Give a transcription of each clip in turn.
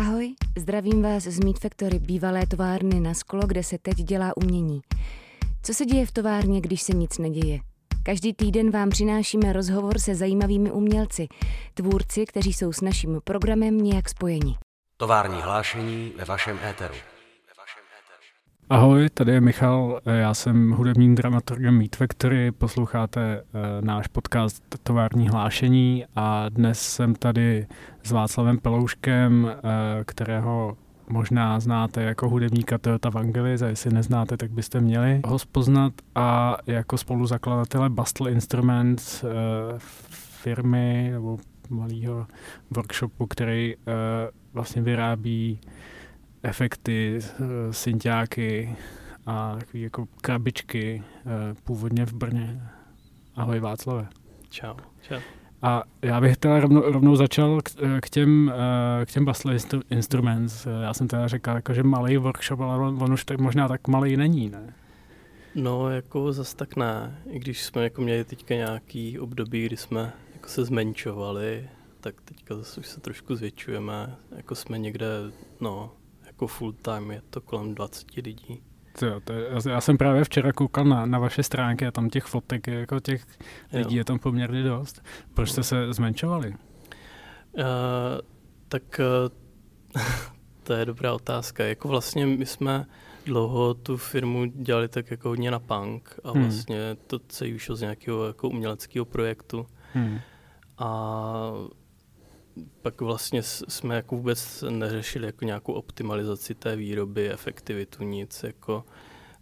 Ahoj, zdravím vás z Meat Factory, bývalé továrny na sklo, kde se teď dělá umění. Co se děje v továrně, když se nic neděje? Každý týden vám přinášíme rozhovor se zajímavými umělci, tvůrci, kteří jsou s naším programem nějak spojeni. Tovární hlášení ve vašem éteru. Ahoj, tady je Michal, já jsem hudebním dramaturgem Meat Factory, posloucháte e, náš podcast Tovární hlášení a dnes jsem tady s Václavem Pelouškem, e, kterého možná znáte jako hudebníka Toyota a jestli neznáte, tak byste měli ho spoznat. A jako spoluzakladatele Bastle Instruments firmy nebo malého workshopu, který vlastně vyrábí efekty, eh, synťáky a takové jako krabičky eh, původně v Brně. Ahoj Václave. Čau. Čau. A já bych teda rovnou, rovnou začal k, eh, k těm, k těm Bastle Instruments. Já jsem teda řekl, jako, že malý workshop, ale on, on už tak možná tak malý není, ne? No, jako zas tak ne. I když jsme jako měli teďka nějaký období, kdy jsme jako se zmenšovali, tak teďka zase už se trošku zvětšujeme. Jako jsme někde, no, jako full time je to kolem 20 lidí. Jo, to je, já jsem právě včera koukal na, na vaše stránky a tam těch fotek, jako těch lidí jo. je tam poměrně dost. Proč jste se zmenšovali? Uh, tak uh, to je dobrá otázka. Jako vlastně my jsme dlouho tu firmu dělali tak jako hodně na punk a hmm. vlastně to celý už z nějakého jako uměleckého projektu. Hmm. A pak vlastně jsme jako vůbec neřešili jako nějakou optimalizaci té výroby, efektivitu, nic, jako,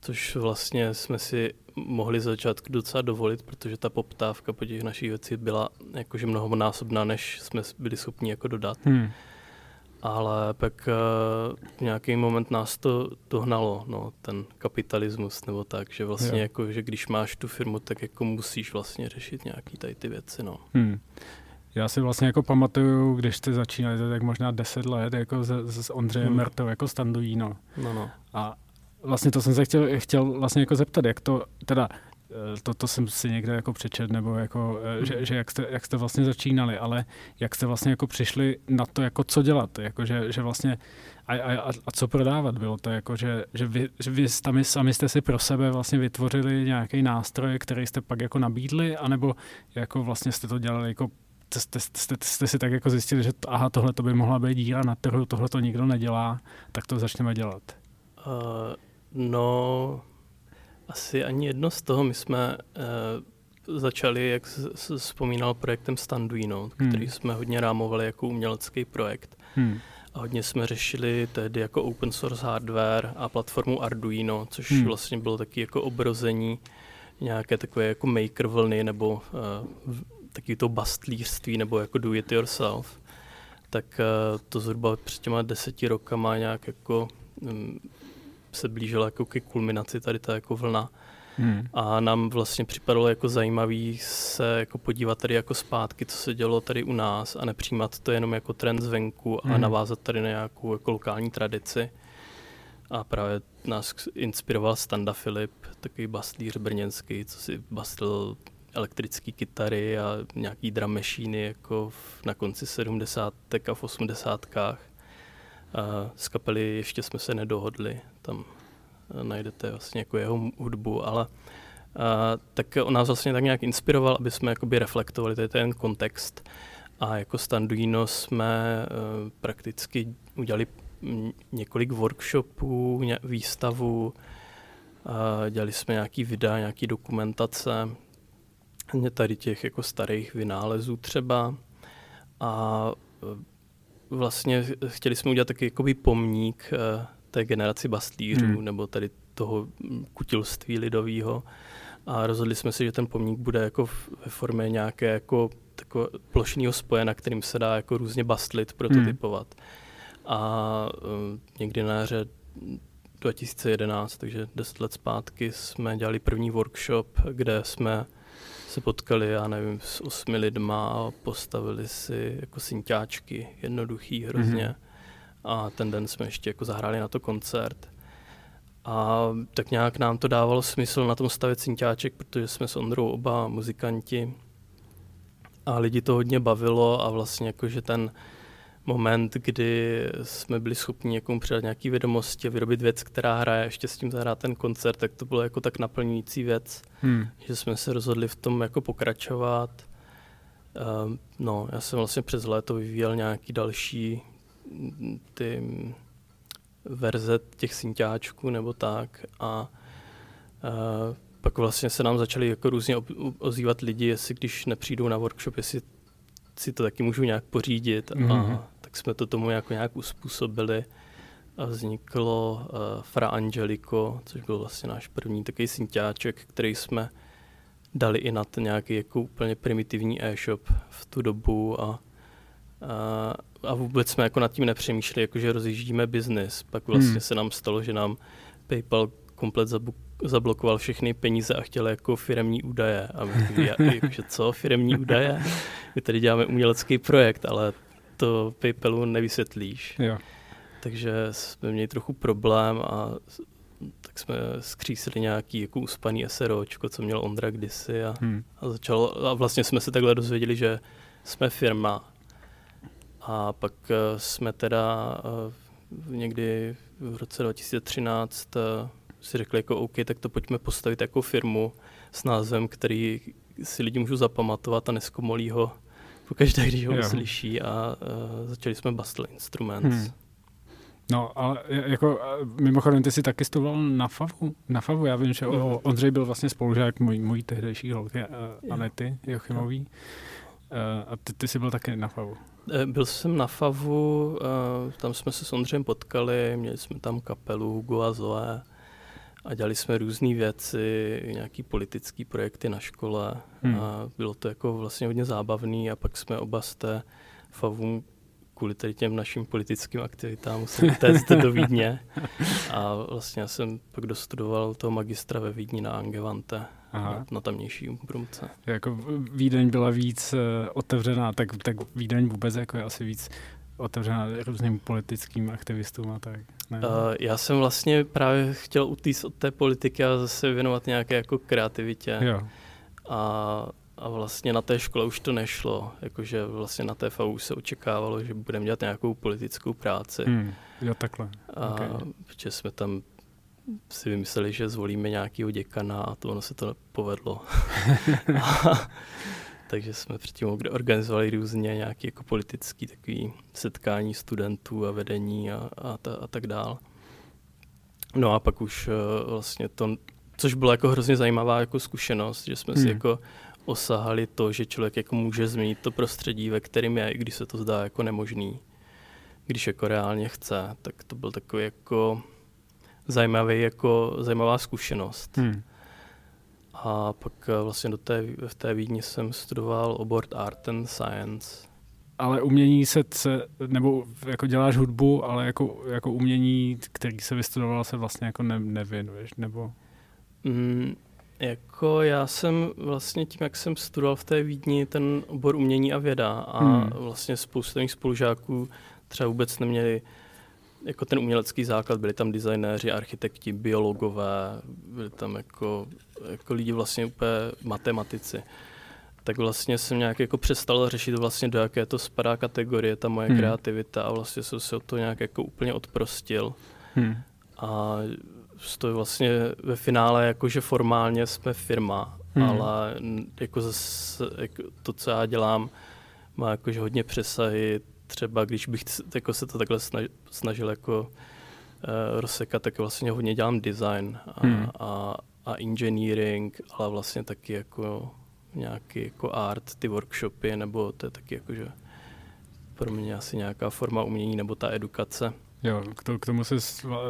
což vlastně jsme si mohli začát docela dovolit, protože ta poptávka po těch našich věcí byla jakože mnohonásobná, než jsme byli schopni jako dodat. Hmm. Ale pak uh, v nějaký moment nás to dohnalo, no, ten kapitalismus nebo tak, že vlastně jako, že když máš tu firmu, tak jako musíš vlastně řešit nějaký tady ty věci, no. Hmm. Já si vlastně jako pamatuju, když jste začínali, tak možná 10 let, jako s, s Ondřejem hmm. Mertou, jako standujíno. No, no. A vlastně to jsem se chtěl, chtěl vlastně jako zeptat, jak to, teda eh, to, to jsem si někde jako přečet, nebo jako, hmm. že, že jak, jste, jak jste vlastně začínali, ale jak jste vlastně jako přišli na to, jako co dělat, jako že, že vlastně a, a, a co prodávat bylo to, jako že, že vy, že vy sami, sami jste si pro sebe vlastně vytvořili nějaký nástroj, který jste pak jako nabídli, anebo jako vlastně jste to dělali jako jste, jste, jste, jste si tak jako zjistili, že to, aha, tohle to by mohla být díra na trhu, tohle to nikdo nedělá, tak to začneme dělat? Uh, no, asi ani jedno z toho. My jsme uh, začali, jak jsi vzpomínal, projektem Standuino, hmm. který jsme hodně rámovali jako umělecký projekt. Hmm. A hodně jsme řešili tehdy jako open source hardware a platformu Arduino, což hmm. vlastně bylo taky jako obrození nějaké takové jako maker vlny nebo uh, taky to bastlířství nebo jako do it yourself, tak uh, to zhruba před těma deseti rokama nějak jako um, se blížila jako ke kulminaci tady ta jako vlna. Hmm. A nám vlastně připadalo jako zajímavý se jako podívat tady jako zpátky, co se dělo tady u nás a nepřijímat to jenom jako trend zvenku hmm. a navázat tady na nějakou jako lokální tradici. A právě nás inspiroval Standa Filip, takový bastlíř brněnský, co si bastil elektrické kytary a nějaký drum machine jako v, na konci 70. a v 80. A z kapely ještě jsme se nedohodli, tam najdete vlastně jako jeho hudbu, ale a, tak on nás vlastně tak nějak inspiroval, aby jsme jakoby reflektovali tady ten kontext. A jako Standuino jsme uh, prakticky udělali několik workshopů, ně, výstavu, uh, dělali jsme nějaký videa, nějaký dokumentace, tady těch jako starých vynálezů třeba a e, vlastně chtěli jsme udělat taky jakoby pomník e, té generaci bastlířů hmm. nebo tady toho kutilství lidového a rozhodli jsme se, že ten pomník bude jako ve formě nějaké jako tako plošního spoje, na kterým se dá jako různě bastlit, prototypovat. Hmm. A um, někdy na jaře 2011, takže 10 let zpátky, jsme dělali první workshop, kde jsme se potkali, já nevím, s osmi lidma a postavili si jako synťáčky, jednoduchý hrozně. Mm-hmm. A ten den jsme ještě jako zahráli na to koncert. A tak nějak nám to dávalo smysl na tom stavět synťáček, protože jsme s Ondrou oba muzikanti a lidi to hodně bavilo a vlastně jakože ten moment, kdy jsme byli schopni někomu předat nějaké vědomosti a vyrobit věc, která hraje, ještě s tím zahrát ten koncert, tak to bylo jako tak naplňující věc, hmm. že jsme se rozhodli v tom jako pokračovat. Uh, no, já jsem vlastně přes léto vyvíjel nějaký další mm, ty verze těch synťáčků nebo tak a uh, pak vlastně se nám začali jako různě ozývat lidi, jestli když nepřijdou na workshop, jestli si to taky můžu nějak pořídit mm-hmm. a mhm. Tak jsme to tomu jako nějak uspůsobili a vzniklo uh, Fra Angelico, což byl vlastně náš první takový synťáček, který jsme dali i na ten nějaký jako úplně primitivní e-shop v tu dobu a, a, a vůbec jsme jako nad tím nepřemýšleli, jako že rozjíždíme biznis. Pak vlastně hmm. se nám stalo, že nám PayPal komplet zablokoval všechny peníze a chtěl jako firemní údaje. A my, jakože co, firemní údaje? My tady děláme umělecký projekt, ale to PayPalu nevysvětlíš. Jo. Takže jsme měli trochu problém a tak jsme skřísili nějaký jako uspaný SROčko, co měl Ondra kdysi a, hmm. a začalo, a vlastně jsme se takhle dozvěděli, že jsme firma. A pak uh, jsme teda uh, někdy v roce 2013 uh, eh, si řekli jako OK, tak to pojďme postavit jako firmu s názvem, který si lidi můžou zapamatovat a neskomolí ho pokaždé, když ho uslyší a uh, začali jsme Bastel Instruments. Hmm. No, ale jako mimochodem, ty jsi taky studoval na FAVu? Na FAVu, já vím, že mm. Ondřej byl vlastně spolužák můj, můj tehdejší holky, uh, Anety Jochimový. Uh, a ty, ty jsi byl taky na FAVu? Eh, byl jsem na FAVu, uh, tam jsme se s Ondřejem potkali, měli jsme tam kapelu Hugo a Zoe a dělali jsme různé věci, nějaký politické projekty na škole hmm. a bylo to jako vlastně hodně zábavný a pak jsme oba z té FAVu kvůli tady těm našim politickým aktivitám musel utéct do Vídně. A vlastně já jsem pak dostudoval toho magistra ve Vídni na Angevante, na, na tamnější umbrumce. Jako Vídeň byla víc uh, otevřená, tak, tak Vídeň vůbec jako je asi víc otevřená různým politickým aktivistům a tak. Ne? Uh, já jsem vlastně právě chtěl utíct od té politiky a zase věnovat nějaké jako kreativitě. Jo. A a vlastně na té škole už to nešlo, jakože vlastně na té FAU se očekávalo, že budeme dělat nějakou politickou práci. Hmm, jo, takhle. A okay. protože jsme tam si vymysleli, že zvolíme nějakého děkana a to ono se to povedlo. takže jsme předtím organizovali různě nějaké jako politické takový setkání studentů a vedení a, a, ta, a tak dál. No a pak už uh, vlastně to, což byla jako hrozně zajímavá jako zkušenost, že jsme hmm. si jako osahali to, že člověk jako může změnit to prostředí, ve kterém je, i když se to zdá jako nemožný. Když jako reálně chce, tak to byl takový jako zajímavý, jako zajímavá zkušenost. Hmm. A pak eh, vlastně do té, v té Vídni jsem studoval obor Art and Science. Ale umění se, se nebo jako děláš hudbu, ale jako, jako umění, který se vystudoval, se vlastně jako ne, nevěnuješ, nebo? Mm, jako já jsem vlastně tím, jak jsem studoval v té Vídni ten obor umění a věda a hmm. vlastně spousta mých spolužáků třeba vůbec neměli jako ten umělecký základ, byli tam designéři, architekti, biologové, byli tam jako, jako lidi vlastně úplně matematici. Tak vlastně jsem nějak jako přestal řešit vlastně do jaké to spadá kategorie, ta moje hmm. kreativita a vlastně jsem se o to nějak jako úplně odprostil. Hmm. A stojí vlastně ve finále, jakože formálně jsme firma, hmm. ale jako, zase, jako to, co já dělám, má jakože hodně přesahy. Třeba když bych jako se to takhle snažil jako uh, rozsekat, tak vlastně hodně dělám design a, hmm. a, a engineering, ale vlastně taky jako nějaký jako art, ty workshopy, nebo to je taky jakože pro mě asi nějaká forma umění nebo ta edukace. Jo, k, to, k tomu se,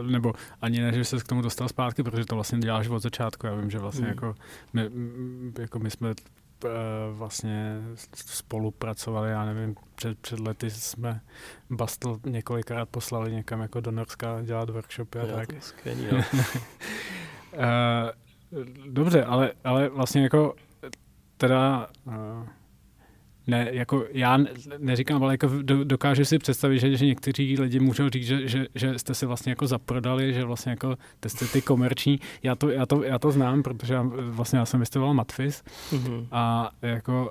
nebo ani ne, že se k tomu dostal zpátky, protože to vlastně děláš od začátku. Já vím, že vlastně mm. jako, my, jako my jsme vlastně spolupracovali, já nevím, před, před lety jsme Bastl několikrát poslali někam jako do Norska dělat workshopy a jo, tak. Skvělý, jo. uh, dobře, ale, ale vlastně jako teda uh, ne, jako já neříkám, ale jako do, dokážu si představit, že, že někteří lidi můžou říct, že, že, že jste si vlastně jako zaprodali, že vlastně jako jste ty komerční. Já to, já to, já to znám, protože já, vlastně já jsem vystudoval Matfis mm-hmm. a jako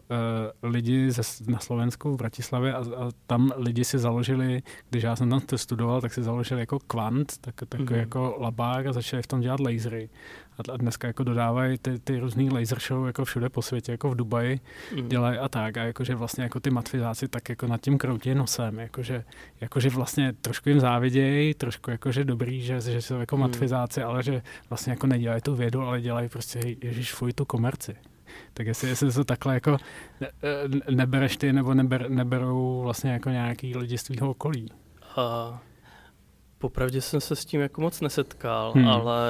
uh, lidi ze, na Slovensku v Bratislavě a, a tam lidi si založili, když já jsem tam studoval, tak si založili jako kvant, tak, tak mm-hmm. jako labák a začali v tom dělat lasery a dneska jako dodávají ty, ty různý laser show jako všude po světě, jako v Dubaji mm. dělají a tak a jakože vlastně jako ty matfizáci tak jako nad tím kroutí nosem, jakože, jakože vlastně trošku jim závidějí, trošku jakože dobrý, že, že jsou jako mm. matfizáci, ale že vlastně jako nedělají tu vědu, ale dělají prostě, ježiš, fuj, tu komerci. Tak jestli, jestli to takhle jako ne, nebereš ty, nebo neber, neberou vlastně jako nějaký lidi z tvýho okolí. Uh, Popravdě jsem se s tím jako moc nesetkal, hmm. ale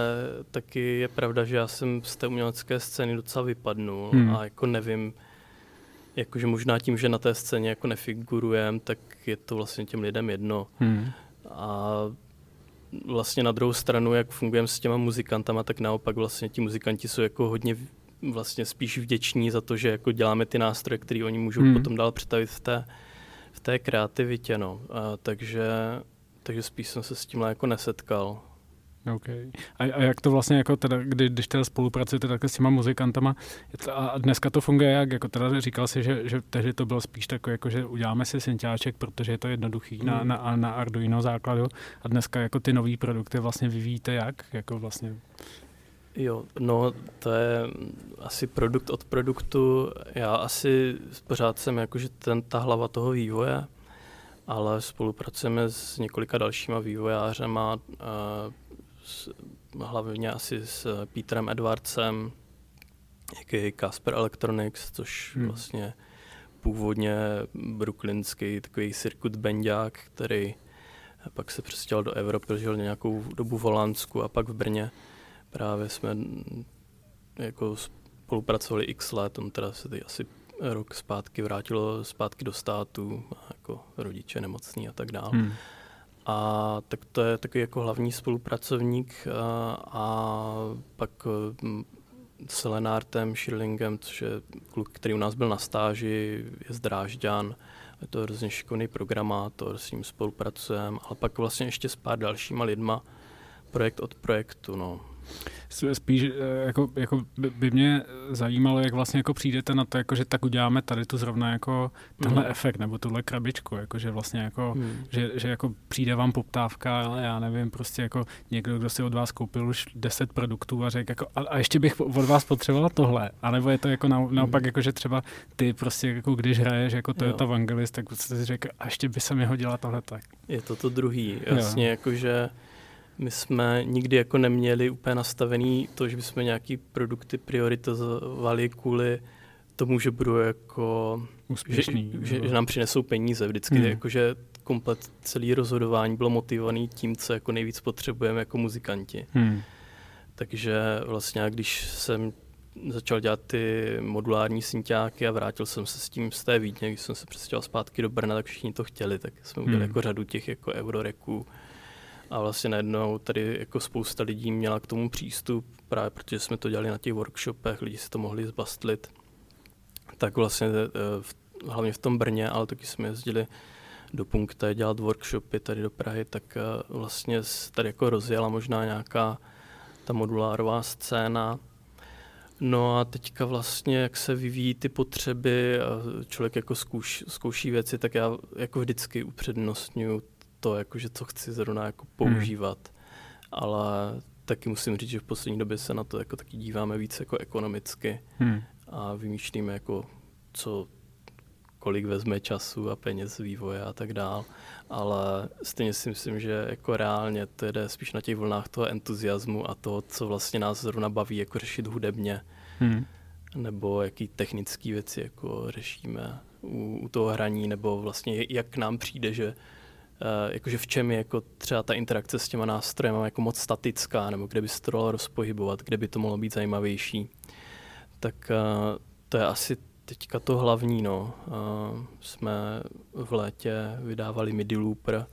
taky je pravda, že já jsem z té umělecké scény docela vypadnul hmm. a jako nevím, jakože možná tím, že na té scéně jako nefigurujem, tak je to vlastně těm lidem jedno. Hmm. A vlastně na druhou stranu, jak fungujeme s těma muzikantama, tak naopak vlastně ti muzikanti jsou jako hodně vlastně spíš vděční za to, že jako děláme ty nástroje, které oni můžou hmm. potom dál představit v té, v té kreativitě. No. A, takže takže spíš jsem se s tím jako nesetkal. Okay. A, a jak to vlastně jako teda, kdy, když teda spolupracujete takhle s těma muzikantama a dneska to funguje jak, jako teda říkal si, že, že tehdy to bylo spíš takové, jako že uděláme si synťáček, protože je to jednoduchý mm. na, hmm. na, na Arduino základu a dneska jako ty nové produkty vlastně vyvíjíte jak, jako vlastně? Jo, no to je asi produkt od produktu. Já asi pořád jsem jakože ten, ta hlava toho vývoje, ale spolupracujeme s několika dalšíma vývojářema, s, hlavně asi s Petrem Edwardsem, jaký Casper Electronics, což hmm. vlastně původně brooklynský takový circuit bandák, který pak se přestěhoval do Evropy, žil nějakou dobu v Holandsku a pak v Brně. Právě jsme jako spolupracovali x let, on teda se tady asi rok zpátky vrátilo zpátky do státu, jako rodiče nemocní a tak dále. Hmm. A tak to je takový jako hlavní spolupracovník a, a pak hm, s Lenártem Schirlingem, což je kluk, který u nás byl na stáži, je z Drážďan, je to hrozně šikovný programátor, s ním spolupracujeme, ale pak vlastně ještě s pár dalšíma lidma, projekt od projektu, no. Spíš eh, jako, jako by mě zajímalo, jak vlastně jako přijdete na to, jako, že tak uděláme tady tu zrovna jako tenhle mm. efekt nebo tuhle krabičku, jako, že vlastně jako, mm. že, že jako přijde vám poptávka, ale já nevím, prostě jako někdo, kdo si od vás koupil už 10 produktů a řekl jako, a, a ještě bych od vás potřeboval tohle, anebo je to jako na, naopak, mm. jako, že třeba ty prostě jako když hraješ jako Toyota Vangelis, tak si řekl, a ještě by se mi hodila tohle tak. Je to to druhý, jasně, jakože my jsme nikdy jako neměli úplně nastavený to, že bychom nějaký produkty prioritizovali kvůli tomu, že budou jako úspěšný, že, že, že nám přinesou peníze. Vždycky hmm. jako, že komplet celý rozhodování bylo motivovaný tím, co jako nejvíc potřebujeme jako muzikanti. Hmm. Takže vlastně, když jsem začal dělat ty modulární synťáky a vrátil jsem se s tím z té Vídně, když jsem se přestěhoval zpátky do Brna, tak všichni to chtěli, tak jsme udělali hmm. jako řadu těch jako euroreků a vlastně najednou tady jako spousta lidí měla k tomu přístup, právě protože jsme to dělali na těch workshopech, lidi si to mohli zbastlit. Tak vlastně eh, v, hlavně v tom Brně, ale taky jsme jezdili do Punkta dělat workshopy tady do Prahy, tak eh, vlastně tady jako rozjela možná nějaká ta modulárová scéna. No a teďka vlastně, jak se vyvíjí ty potřeby, a člověk jako zkouš, zkouší věci, tak já jako vždycky upřednostňuji to, jakože co chci zrovna jako hmm. používat. Hmm. Ale taky musím říct, že v poslední době se na to jako taky díváme víc jako ekonomicky hmm. a vymýšlíme jako co, kolik vezme času a peněz vývoje a tak dál. Ale stejně si myslím, že jako reálně to jde spíš na těch vlnách toho entuziasmu a toho, co vlastně nás zrovna baví jako řešit hudebně. Hmm. Nebo jaký technické věci jako řešíme u, u toho hraní, nebo vlastně jak nám přijde, že jakože v čem je jako třeba ta interakce s těma nástrojem jako moc statická, nebo kde by se to dalo rozpohybovat, kde by to mohlo být zajímavější. Tak uh, to je asi teďka to hlavní. No. Uh, jsme v létě vydávali MIDI Looper,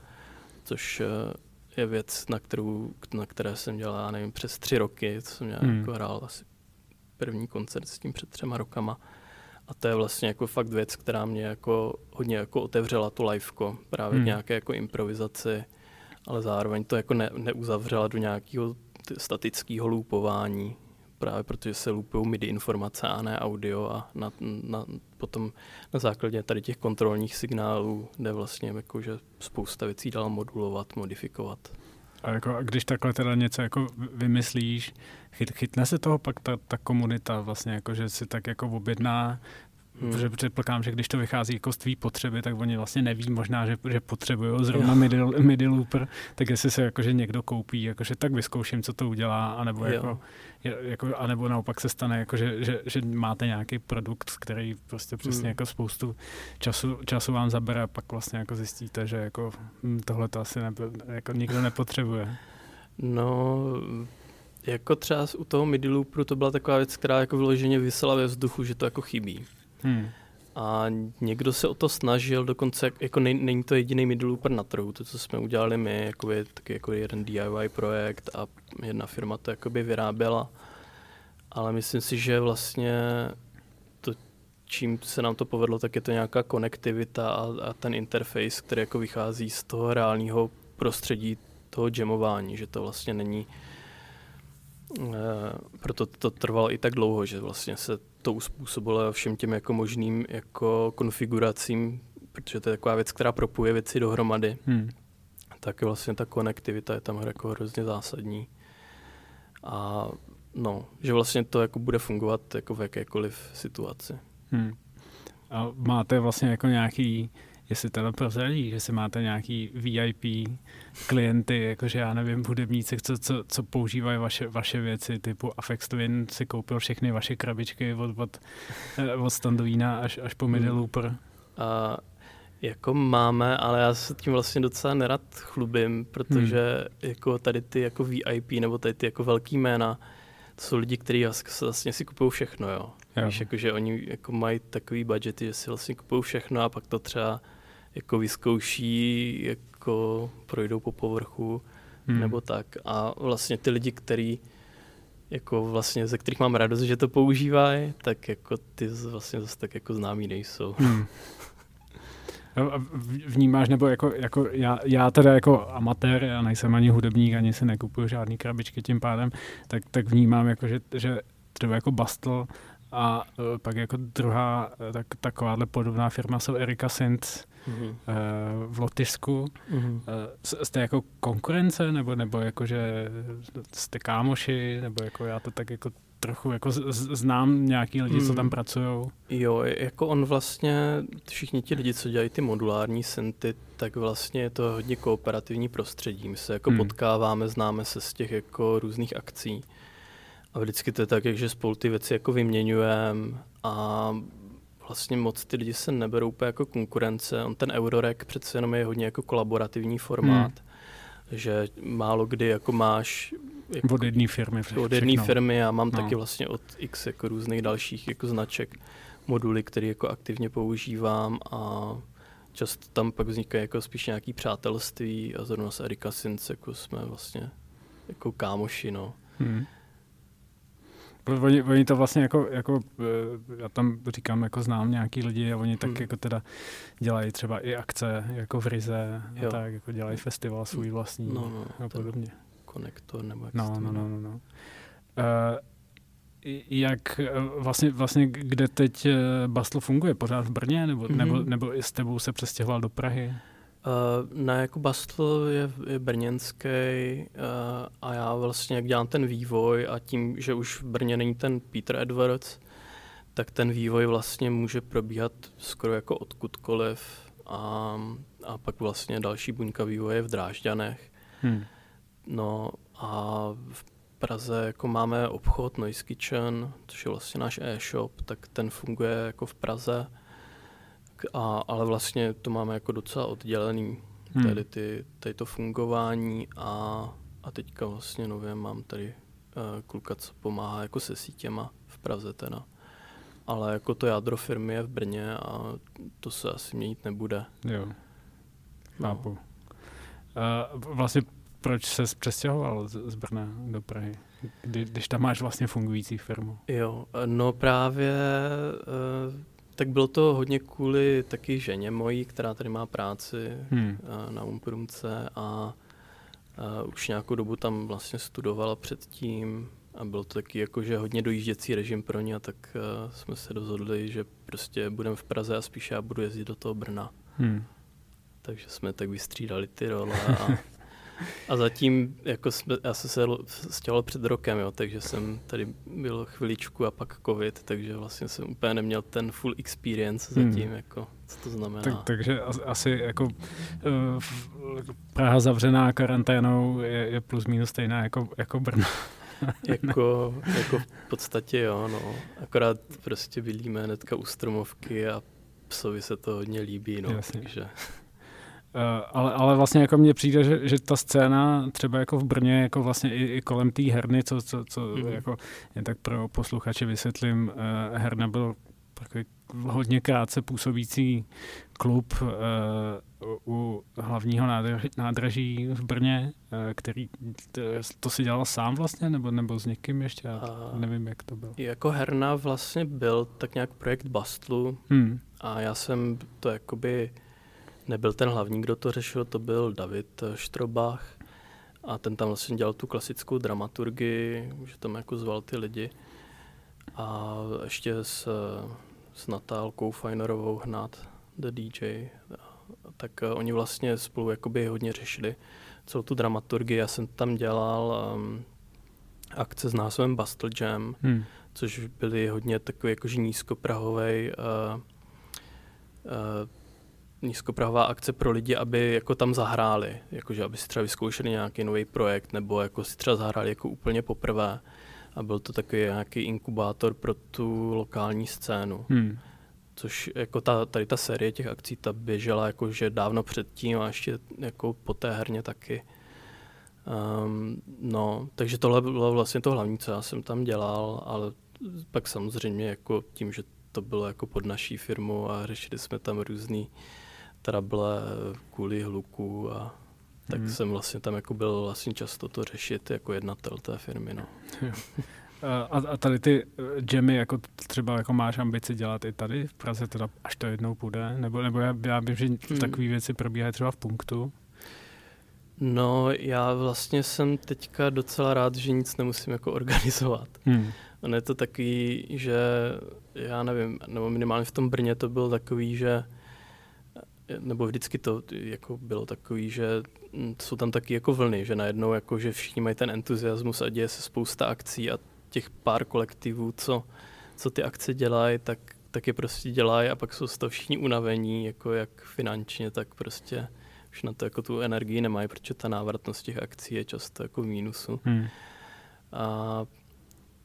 což uh, je věc, na, kterou, na které jsem dělal, já nevím, přes tři roky, co jsem hmm. jako hrál asi první koncert s tím před třema rokama. A to je vlastně jako fakt věc, která mě jako hodně jako otevřela tu liveko, právě hmm. nějaké jako improvizaci, ale zároveň to jako ne, neuzavřela do nějakého statického loopování, právě protože se loopují MIDI informace a ne audio a na, na, potom na základě tady těch kontrolních signálů jde vlastně jako, že spousta věcí dala modulovat, modifikovat. A jako, když takhle teda něco jako vymyslíš, chyt, chytne se toho pak ta, ta komunita vlastně, jako, že si tak jako objedná Hmm. Protože předpokládám, že když to vychází jako z tvý potřeby, tak oni vlastně neví možná, že, že potřebují zrovna MIDI, MIDI looper, tak jestli se jakože někdo koupí, jakože tak vyzkouším, co to udělá, anebo, jako, jako, anebo naopak se stane, jako, že, že, že, máte nějaký produkt, který prostě přesně hmm. jako spoustu času, času vám zabere a pak vlastně jako zjistíte, že jako hm, tohle to asi nebyl, jako nikdo nepotřebuje. No, jako třeba u toho MIDI looperu to byla taková věc, která jako vyloženě vysela ve vzduchu, že to jako chybí. Hmm. A někdo se o to snažil, dokonce jako nej, není to jediný looper na trhu, to, co jsme udělali my, jako je taky jako jeden DIY projekt a jedna firma to jakoby vyráběla. Ale myslím si, že vlastně to, čím se nám to povedlo, tak je to nějaká konektivita a, a ten interface, který jako vychází z toho reálného prostředí toho jamování, že to vlastně není Eh, proto to trvalo i tak dlouho, že vlastně se to uspůsobilo všem těm jako možným jako konfiguracím, protože to je taková věc, která propuje věci dohromady. Hmm. Tak vlastně ta konektivita je tam jako hrozně zásadní. A no, že vlastně to jako bude fungovat jako v jakékoliv situaci. Hmm. A máte vlastně jako nějaký jestli teda prozradí, že si máte nějaký VIP klienty, jakože já nevím, hudebníci, co, co, co používají vaše, vaše věci, typu Afex Twin si koupil všechny vaše krabičky od, od, eh, od Standovína až, až po MIDI hmm. A jako máme, ale já se tím vlastně docela nerad chlubím, protože hmm. jako tady ty jako VIP nebo tady ty jako velký jména, to jsou lidi, kteří vlastně si kupují všechno, jo. Jo. Víš, jako, že oni jako mají takový budgety, že si vlastně kupují všechno a pak to třeba jako vyzkouší, jako projdou po povrchu hmm. nebo tak. A vlastně ty lidi, který jako vlastně, ze kterých mám radost, že to používají, tak jako ty vlastně zase tak jako známí nejsou. Hmm. Vnímáš, nebo jako, jako já, já teda jako amatér, já nejsem ani hudebník, ani si nekupuju žádný krabičky tím pádem, tak, tak vnímám, jako, že, že třeba jako Bastel a uh, pak jako druhá e, tak, takováhle podobná firma jsou Erika Synth, mm-hmm. v Lotyšsku. Mm-hmm. Jste jako konkurence, nebo, nebo jako, že jste kámoši, nebo jako já to tak jako trochu jako znám nějaký lidi, mm. co tam mm. pracují. Jo, jako on vlastně, všichni ti lidi, co dělají ty modulární synty, tak vlastně je to hodně kooperativní prostředí. My se jako mm. potkáváme, známe se z těch jako různých akcí. A vždycky to je tak, že spolu ty věci jako vyměňujeme a vlastně moc ty lidi se neberou úplně jako konkurence. On ten Eurorek přece jenom je hodně jako kolaborativní formát, hmm. že málo kdy jako máš jako, od jedné firmy. Od jedné firmy a mám no. taky vlastně od x jako různých dalších jako značek moduly, které jako aktivně používám a často tam pak vznikají jako spíš nějaký přátelství a zrovna s Erika Sins jako jsme vlastně jako kámoši, no. Hmm. Oni, oni to vlastně jako, jako, eh, já tam říkám, jako znám nějaký lidi a oni tak hmm. jako teda dělají třeba i akce jako v Rize a tak, jako dělají festival svůj vlastní no, no, a podobně. Konektor nebo jak no, no, no, no, no. Uh, jak eh, vlastně, vlastně, kde teď Bastl funguje? Pořád v Brně? Nebo, mm-hmm. nebo, nebo s tebou se přestěhoval do Prahy? Uh, ne, jako Bastl je, je brněnský uh, a já vlastně, jak dělám ten vývoj a tím, že už v Brně není ten Peter Edwards, tak ten vývoj vlastně může probíhat skoro jako odkudkoliv a, a pak vlastně další buňka vývoje v Drážďanech. Hmm. No a v Praze jako máme obchod Noise Kitchen, což je vlastně náš e-shop, tak ten funguje jako v Praze a, ale vlastně to máme jako docela oddělený, hmm. tady, ty, tady to fungování a, a teďka vlastně nově mám tady uh, kluka, co pomáhá jako se sítěma v Praze teda. Ale jako to jádro firmy je v Brně a to se asi měnit nebude. Jo, no. chápu. No. Uh, vlastně proč se přestěhoval z, z Brna do Prahy, kdy, když tam máš vlastně fungující firmu? Jo, no právě uh, tak bylo to hodně kvůli taky ženě mojí, která tady má práci Hmm. a, na Umprumce a, a už nějakou dobu tam vlastně studovala předtím a byl to taky jakože hodně dojížděcí režim pro ně, tak uh, jsme se rozhodli, že prostě budeme v Praze a spíš já budu jezdit do toho Brna. Hmm. Takže jsme tak vystřídali ty role a, a zatím, jako jsme, já jsem se stěhoval před rokem, jo, takže jsem tady byl chviličku a pak covid, takže vlastně jsem úplně neměl ten full experience Hmm. zatím, jako, co to znamená. Tak, takže as- asi jako uh, Praha zavřená karanténou je, je plus minus stejná jako, jako Brno. jako, jako v podstatě jo, no. Akorát prostě bydlíme hnedka u stromovky a psovi se to hodně líbí, no, Jasně. takže ale, ale vlastně jako mně přijde, že, že ta scéna třeba jako v Brně, jako vlastně i, i kolem té herny, co, co, co mm-hmm. jako jen tak pro posluchače vysvětlím, uh, herna byl takový hodně krátce působící klub uh, u hlavního nádraží, nádraží v Brně, uh, který to si dělal sám vlastně, nebo, nebo s někým ještě, já nevím, jak to bylo. jako herna vlastně byl tak nějak projekt Bastlu Hmm. a já jsem to jakoby nebyl ten hlavní, kdo to řešil, to byl David eh, Štrobach a ten tam vlastně dělal tu klasickou dramaturgii, že tam jako zval ty lidi a ještě s, s Natálkou Fajnerovou hnát The DJ, tak eh, oni vlastně spolu jakoby hodně řešili celou tu dramaturgii. Já jsem tam dělal um, akce s názvem Bastle Jam, Hmm. což byly hodně takový jakože nízkoprahovej uh, uh, nízkoprahová akce pro lidi, aby jako tam zahráli, jakože aby si třeba vyzkoušeli nějaký nový projekt, nebo jako si třeba zahráli jako úplně poprvé. A byl to takový nějaký inkubátor pro tu lokální scénu. Hmm. Což jako ta, tady ta série těch akcí, ta běžela jakože dávno předtím a ještě jako po té herně taky. Um, no, takže tohle bylo vlastně to hlavní, co já jsem tam dělal, ale pak samozřejmě jako tím, že to bylo jako pod naší firmu a řešili jsme tam různý trable kvůli hluku a tak Hmm. jsem vlastně tam jako byl vlastně často to řešit jako jednatel té firmy, no. A, a tady ty eh, jammy, jako třeba jako máš ambici dělat i tady v Praze, teda až to jednou půjde? Nebo, nebo já, já vím, že Hmm. takové věci probíhají třeba v punktu. No, já vlastně jsem teďka docela rád, že nic nemusím jako organizovat. Hmm. Ono je to takový, že já nevím, nebo minimálně v tom Brně to bylo takový, že nebo vždycky to jako bylo takový, že mm, jsou tam taky jako vlny, že najednou jako, že všichni mají ten entuziasmus a děje se spousta akcí a těch pár kolektivů, co, co ty akce dělají, tak, tak je prostě dělají a pak jsou z toho všichni unavení, jako jak finančně, tak prostě už na to jako tu energii nemají, protože ta návratnost těch akcí je často jako v mínusu. Hmm. A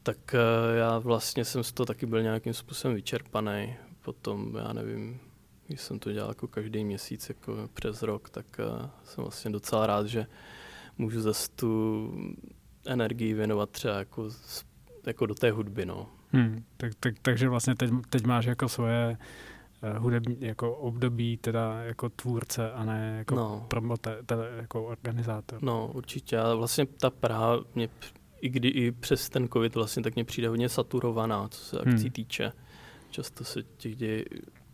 tak eh, já vlastně jsem z toho taky byl nějakým způsobem vyčerpaný. Potom, já nevím, když jsem to dělal jako každý měsíc, jako přes rok, tak eh, jsem vlastně docela rád, že můžu zase tu energii věnovat třeba jako, jako do té hudby, no. Hmm. Tak, tak, takže vlastně teď, teď máš jako svoje uh, hudební jako období, teda jako tvůrce a ne jako No. promote, teda jako organizátor. No, určitě. A vlastně ta Praha mě, i kdy i přes ten covid vlastně tak mě přijde hodně saturovaná, co se akcí Hmm. týče. Často se těch děje,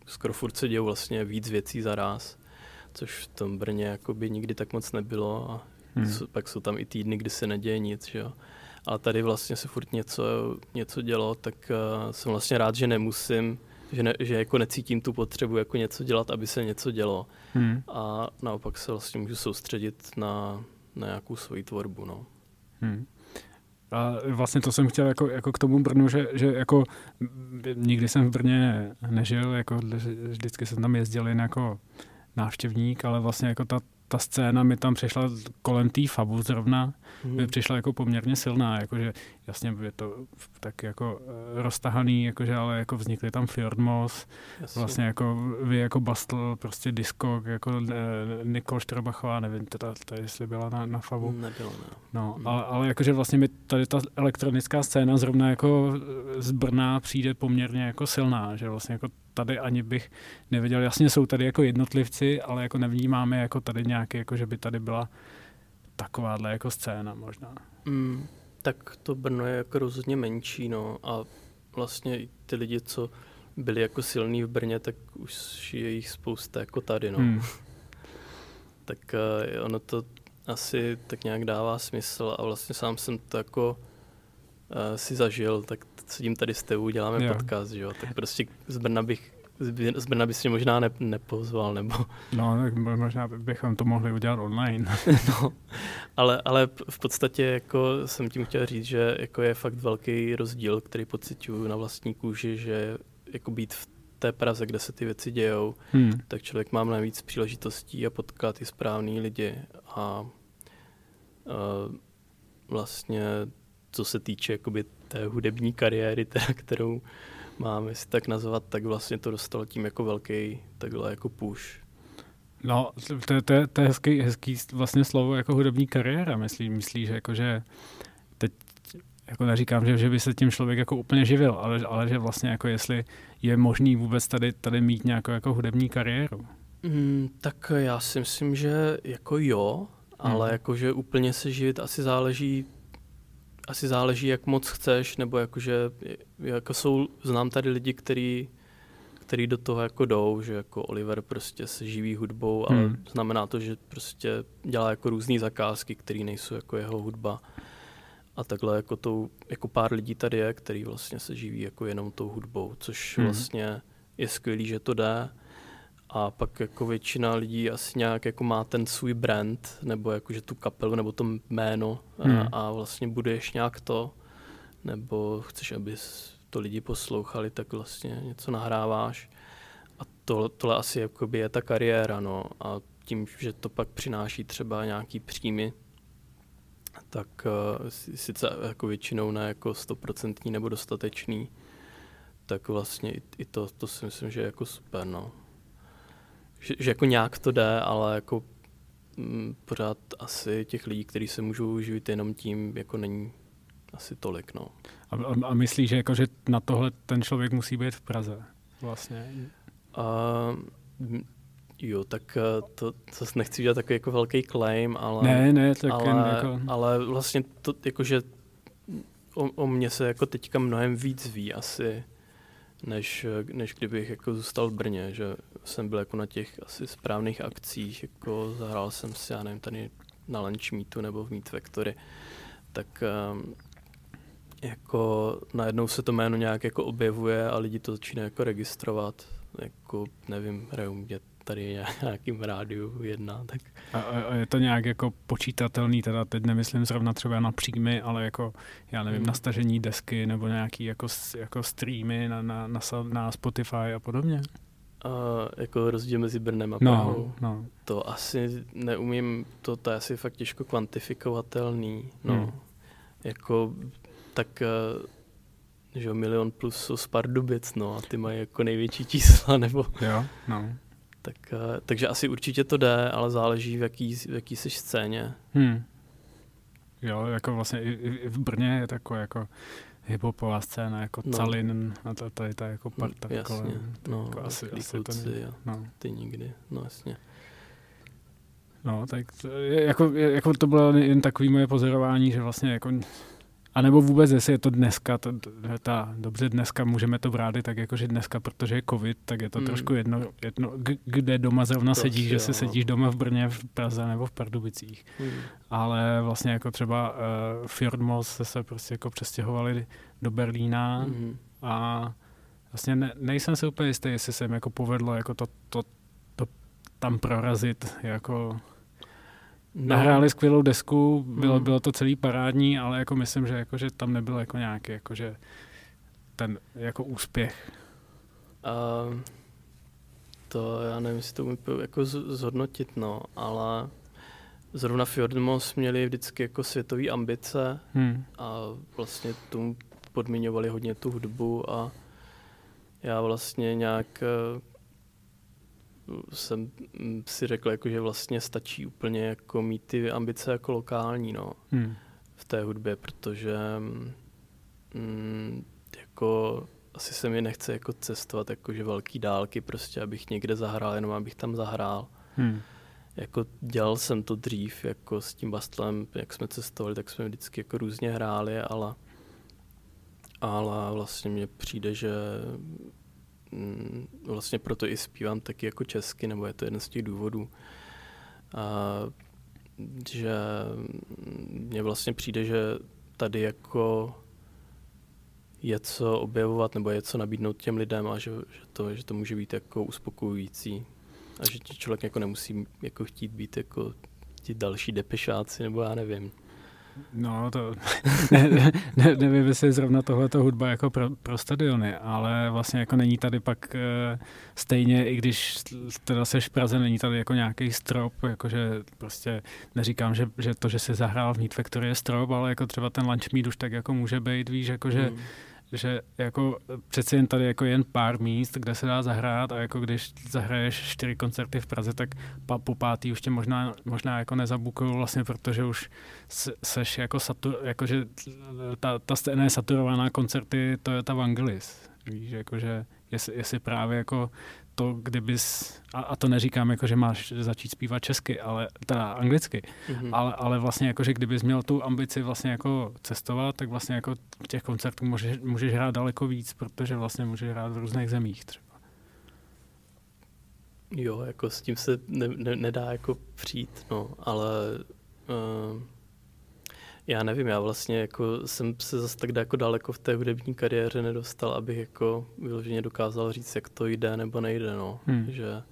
skoro furt se dějou vlastně víc věcí za ráz, což v tom Brně jakoby nikdy tak moc nebylo a Hmm. jsou, pak jsou tam i týdny, kdy se neděje nic, že jo. Ale tady vlastně se furt něco, něco dělo, tak uh, jsem vlastně rád, že nemusím, že, ne, že jako necítím tu potřebu jako něco dělat, aby se něco dělo Hmm. a naopak se vlastně můžu soustředit na, na nějakou svoji tvorbu. No. Hmm. A vlastně to jsem chtěl jako, jako k tomu Brnu, že, že jako nikdy jsem v Brně nežil, jako vždycky jsem tam jezdil jen jako návštěvník, ale vlastně jako ta, ta scéna mi tam přišla kolem té fabu zrovna, Mhm. mi přišla jako poměrně silná, jakože jasně je to tak jako eh, roztahaný, jakože ale jako vznikly tam Fjordmos, Jasně. vlastně jako vy jako Bastl, prostě disco, jako eh, Nikol Štrobachová, nevím teda, teda jestli byla na, na fabu. Nebylo, ne. No, Hmm. ale, ale jakože vlastně mi tady ta elektronická scéna zrovna jako z Brna přijde poměrně jako silná, že vlastně jako tady ani bych nevěděl, jasně jsou tady jako jednotlivci, ale jako nevnímáme jako tady nějaký, jako že by tady byla takováhle jako scéna možná. Mm, tak to Brno je jako rozhodně menší, no, a vlastně i ty lidi, co byli jako silní v Brně, tak už je jich spousta jako tady, no. Hmm. tak uh, ono to asi tak nějak dává smysl a vlastně sám jsem to jako uh, si zažil, tak sedím tady s tebou, děláme Jo. podcast, že jo, tak prostě z Brna bych z Br- z Brna bys mě možná ne, nepozval, nebo No, tak mo- možná bychom to mohli udělat online. no, ale, ale v podstatě jako jsem tím chtěl říct, že jako je fakt velký rozdíl, který pocituju na vlastní kůži, že jako být v té Praze, kde se ty věci dějou, Hmm. tak člověk má navíc příležitostí a potkat ty správný lidi a uh, vlastně co se týče jakoby té hudební kariéry, teda, kterou mám, jestli tak nazvat, tak vlastně to dostalo tím jako velký takhle jako push. No, to, to, to, je- hezký, hezký vlastně slovo jako hudební kariéra. Myslí, myslí že jako, že teď jako neříkám, že, že by se tím člověk jako úplně živil, ale, ale že vlastně jako jestli je možný vůbec tady, tady mít nějakou jako hudební kariéru. Mm, tak já si myslím, že jako jo, ale Mhm. jakože úplně se živit asi záleží asi záleží, jak moc chceš, nebo jakože jako jsou, znám tady lidi, který, který do toho jako jdou, že jako Oliver prostě se živí hudbou, ale Hmm. znamená to, že prostě dělá jako různé zakázky, které nejsou jako jeho hudba. A takhle jako, tou, jako pár lidí tady je, který vlastně se živí jako jenom tou hudbou, což Hmm. vlastně je skvělý, že to jde. A pak jako většina lidí asi nějak jako má ten svůj brand, nebo jakože tu kapelu, nebo to jméno Hmm. a, a vlastně budeš nějak to, nebo chceš, aby to lidi poslouchali, tak vlastně něco nahráváš. A to, tohle asi jakoby je ta kariéra, no. A tím, že to pak přináší třeba nějaký příjmy, tak uh, sice jako většinou ne jako stoprocentní nebo dostatečný, tak vlastně i, i to, to si myslím, že je jako super, no. Že, že jako nějak to jde, ale jako mm, pořád asi těch lidí, kteří se můžou živit jenom tím, jako není asi tolik, no. A, a, a myslí, že, jako, že na tohle ten člověk musí být v Praze. Vlastně. A, mm, jo, tak eh, to, to nechci dělat takový jako velký claim, ale... Ne, ne, tak ale, jen jako... ale vlastně to, jakože o, o mě se jako teďka mnohem víc ví asi, než, než kdybych jako zůstal v Brně, že jsem byl jako na těch asi správných akcích, jako zahrál jsem si, já nevím, tady na Lunch Meetu nebo v Meet Factory, tak um, jako najednou se to jméno nějak jako objevuje a lidi to začínají jako registrovat, jako nevím, hrajou mě tady nějakým rádiu jedna, tak A, a je to nějak jako počítatelný, teda teď nemyslím zrovna třeba na příjmy, ale jako, já nevím, Hmm. na stažení desky nebo nějaký jako, jako streamy na, na, na, na Spotify a podobně? Jako rozdíl mezi Brnem a Prahou. No, no. To asi neumím, to, to je asi fakt těžko kvantifikovatelný. No. Hmm. Jako, tak eh, že milion plus jsou z Pardubic, no a ty mají jako největší čísla, nebo Jo, no. tak, eh, takže asi určitě to jde, ale záleží v jaký, v jaký jsi scéně. Hmm. Jo, jako vlastně i, i v Brně je taková jako hiphopová scéna, jako No. Calin a to, tady ta jako parta Jasně, kolem. no, jako asi, asi to kluci není. a No. ty nikdy, no jasně. No, tak to, jako, jako to bylo jen takový moje pozorování, že vlastně jako a nebo vůbec, jestli je to dneska, to, to, ta, dobře dneska můžeme to brát tak jako, že dneska, protože je covid, tak je to Hmm. hmm. trošku jedno, jedno kde doma zrovna To sedíš, asi že si sedíš doma v Brně, v Praze nebo v Pardubicích. Hmm. Ale vlastně jako třeba uh, Fjordmos se, se prostě jako přestěhovali do Berlína Mhm. a vlastně ne, nejsem si úplně jistý, jestli se jim jako povedlo jako to, to, to tam prorazit, jako Nahráli skvělou desku, bylo, Hmm. bylo to celý parádní, ale jako myslím, že, jako, že tam nebyl jako nějaký jako, že ten jako úspěch. A to já nevím, jestli to umím jako zhodnotit, no, ale zrovna Fjordmos měli vždycky jako světové ambice Hmm. a vlastně tomu podmiňovali hodně tu hudbu a já vlastně nějak eh, jsem si řekl, jako, že vlastně stačí úplně jako mít ty ambice jako lokální, no Hmm. v té hudbě, protože mm, jako asi se mi nechce jako cestovat jakože velký dálky prostě, abych někde zahrál, jenom abych tam zahrál. Hmm. Jako dělal jsem to dřív, jako s tím Bastlem, jak jsme cestovali, tak jsme vždycky jako různě hráli, ale ale vlastně mně přijde, že vlastně proto i zpívám taky jako česky, nebo je to jeden z těch důvodů. A, že mně vlastně přijde, že tady jako je co objevovat nebo je co nabídnout těm lidem a že, že, to, že to může být jako uspokojující a že člověk jako nemusí jako chtít být jako ti další depešáci nebo já nevím. No, to ne, ne, nevím, jestli zrovna tohleto hudba jako pro, pro stadiony, ale vlastně jako není tady pak e, stejně, i když teda seš v Praze, není tady jako nějaký strop, jakože prostě neříkám, že, že to, že si zahrál v Need Factory je strop, ale jako třeba ten lunch meet už tak jako může být, víš, jakože hmm že jako přeci jen tady jako jen pár míst, kde se dá zahrát a jako když zahraješ čtyři koncerty v Praze, tak pa, po pátý už tě možná, možná jako nezabukují vlastně, protože už seš jako, satur, jako že ta, ta scéna je saturovaná koncerty Toyota Vangelis. Víš, jakože jestli, jestli právě jako to, kdybys, a, a to neříkám jako, že máš začít zpívat česky, ale teda anglicky, mm-hmm. ale, ale vlastně jako, že kdybys měl tu ambici vlastně jako cestovat, tak vlastně jako těch koncertů můžeš, můžeš hrát daleko víc, protože vlastně můžeš hrát v různých zemích třeba. Jo, jako s tím se ne, ne, nedá jako přijít, no, ale uh, já nevím, já vlastně jako jsem se zase tak jako daleko v té hudební kariéře nedostal, abych jako vyloženě dokázal říct, jak to jde nebo nejde, no. Hmm. Že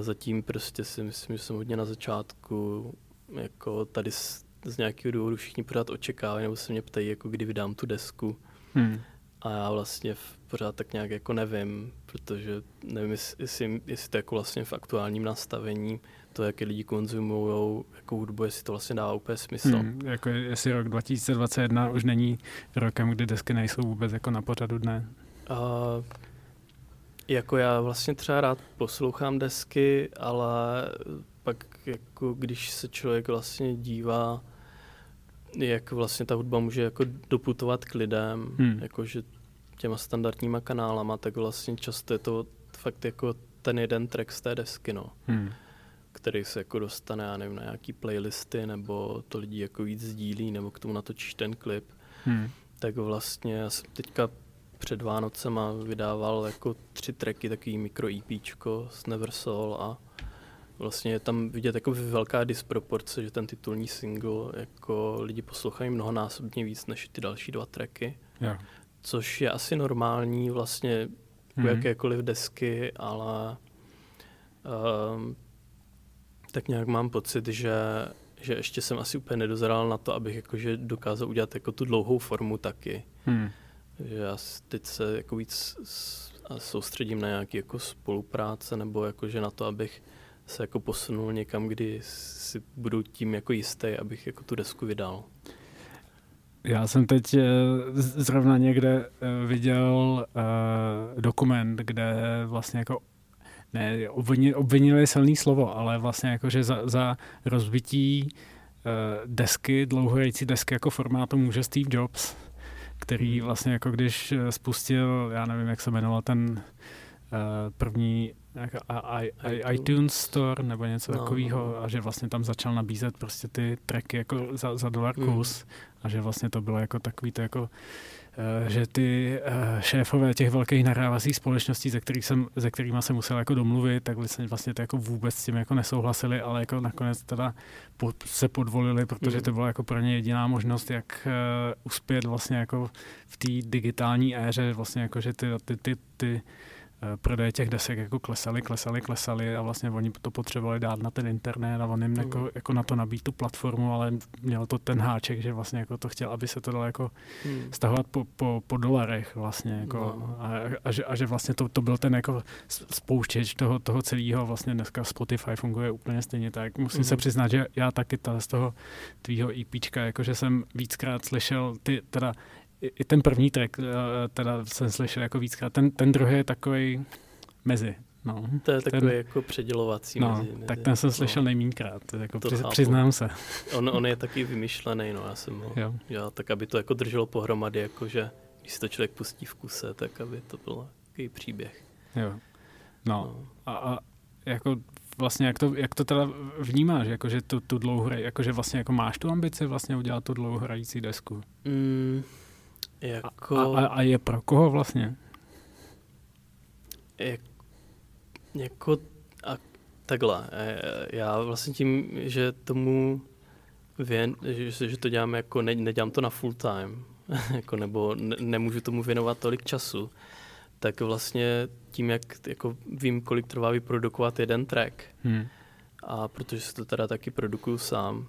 zatím prostě si myslím, že jsem hodně na začátku, jako tady z, z nějakého důvodu všichni pořád očekávají, nebo se mě ptají, jako kdy vydám tu desku. Hmm. A já vlastně pořád tak nějak jako nevím, protože nevím, jestli, jestli to jako vlastně v aktuálním nastavení to, jak lidi konzumují jako hudbu, jestli to vlastně dává úplně smysl. Hmm, jako jestli rok 2021 už není rokem, kdy desky nejsou vůbec jako na pořadu dne. Uh, jako já vlastně třeba rád poslouchám desky, ale pak jako když se člověk vlastně dívá, jak vlastně ta hudba může jako doputovat k lidem, hmm. jakože těma standardníma kanálama, tak vlastně často je to fakt jako ten jeden track z té desky, no. Hmm který se jako dostane, já nevím, na nějaký playlisty, nebo to lidi jako víc sdílí, nebo k tomu natočíš ten klip. Hmm. Tak vlastně já jsem teďka před Vánocema vydával jako tři tracky, takový mikro EPčko s Never Soul a vlastně je tam vidět jako velká disproporce, že ten titulní single jako lidi poslouchají mnohonásobně víc než ty další dva tracky. Yeah. Což je asi normální vlastně u jakékoliv desky, ale um, tak nějak mám pocit, že, že ještě jsem asi úplně nedozral na to, abych jakože dokázal udělat jako tu dlouhou formu taky. Hmm. Že já teď se jako víc soustředím na nějaké jako spolupráce nebo jakože na to, abych se jako posunul někam, kdy si budu tím jako jistý, abych jako tu desku vydal. Já jsem teď eh, zrovna někde eh, viděl uh, dokument, kde vlastně jako ne, obvinili, obvinili je silný slovo, ale vlastně jakože za, za rozbití desky, dlouhojející desky jako formátu může Steve Jobs, který hmm. vlastně jako když eh, spustil, já nevím, jak se jmenoval ten první jako I, I, iTunes Store nebo něco no, takového a že vlastně tam začal nabízet prostě ty tracky jako za, za dolar hmm. kus mm. a že vlastně to bylo jako takový to jako Eh, že ty eh, šéfové těch velkých nahrávacích společností, ze, kterých jsem, ze kterými jsem musel jako domluvit, tak vlastně, vlastně to jako vůbec s tím jako nesouhlasili, ale jako nakonec teda se podvolili, protože mm. to byla jako pro ně jediná možnost, jak uh, uspět vlastně jako v té digitální éře, vlastně jako, že ty, ty, ty, ty Eh, prodeje těch desek jako klesaly, klesaly, klesaly a vlastně oni to potřebovali dát na ten internet a on jim jako, mm. jako na to nabít tu platformu, ale měl to ten háček, že vlastně jako to chtěl, aby se to dalo jako mm. stahovat po, po, po dolarech vlastně jako no. a, a, že, a že vlastně to, to byl ten jako spouštěč toho, toho celého vlastně dneska Spotify funguje úplně stejně tak. Musím mm. se přiznat, že já taky ta, z toho tvýho EPčka, jakože jsem víckrát slyšel ty, teda i ten první track eh, teda jsem slyšel jako víckrát, ten, ten druhý je takový mezi. No. To je takový ten, jako předělovací no, mezi, mezi. Tak ten jsem slyšel no. nejmínkrát, jako to přiz, přiznám se. On, on je taky vymyšlený, no já jsem ho, jo. Já, tak aby to jako drželo pohromady, jakože když si to člověk pustí v kuse, tak aby to byl takový příběh. Jo. No, no. A, a jako vlastně jak to, jak to teda vnímáš, jakože tu, tu dlouhou, jakože vlastně jako máš tu ambici vlastně udělat tu dlouhohrající desku? Mm, jako... A, a, a je pro koho vlastně? jak, jako a takhle, e, já vlastně tím, že tomu věn, že, že to dělám jako, ne, nedělám to na full time, jako, nebo ne, nemůžu tomu věnovat tolik času, tak vlastně tím, jak jako vím, kolik trvá vyprodukovat jeden track, hmm. a protože se to teda taky produkuju sám,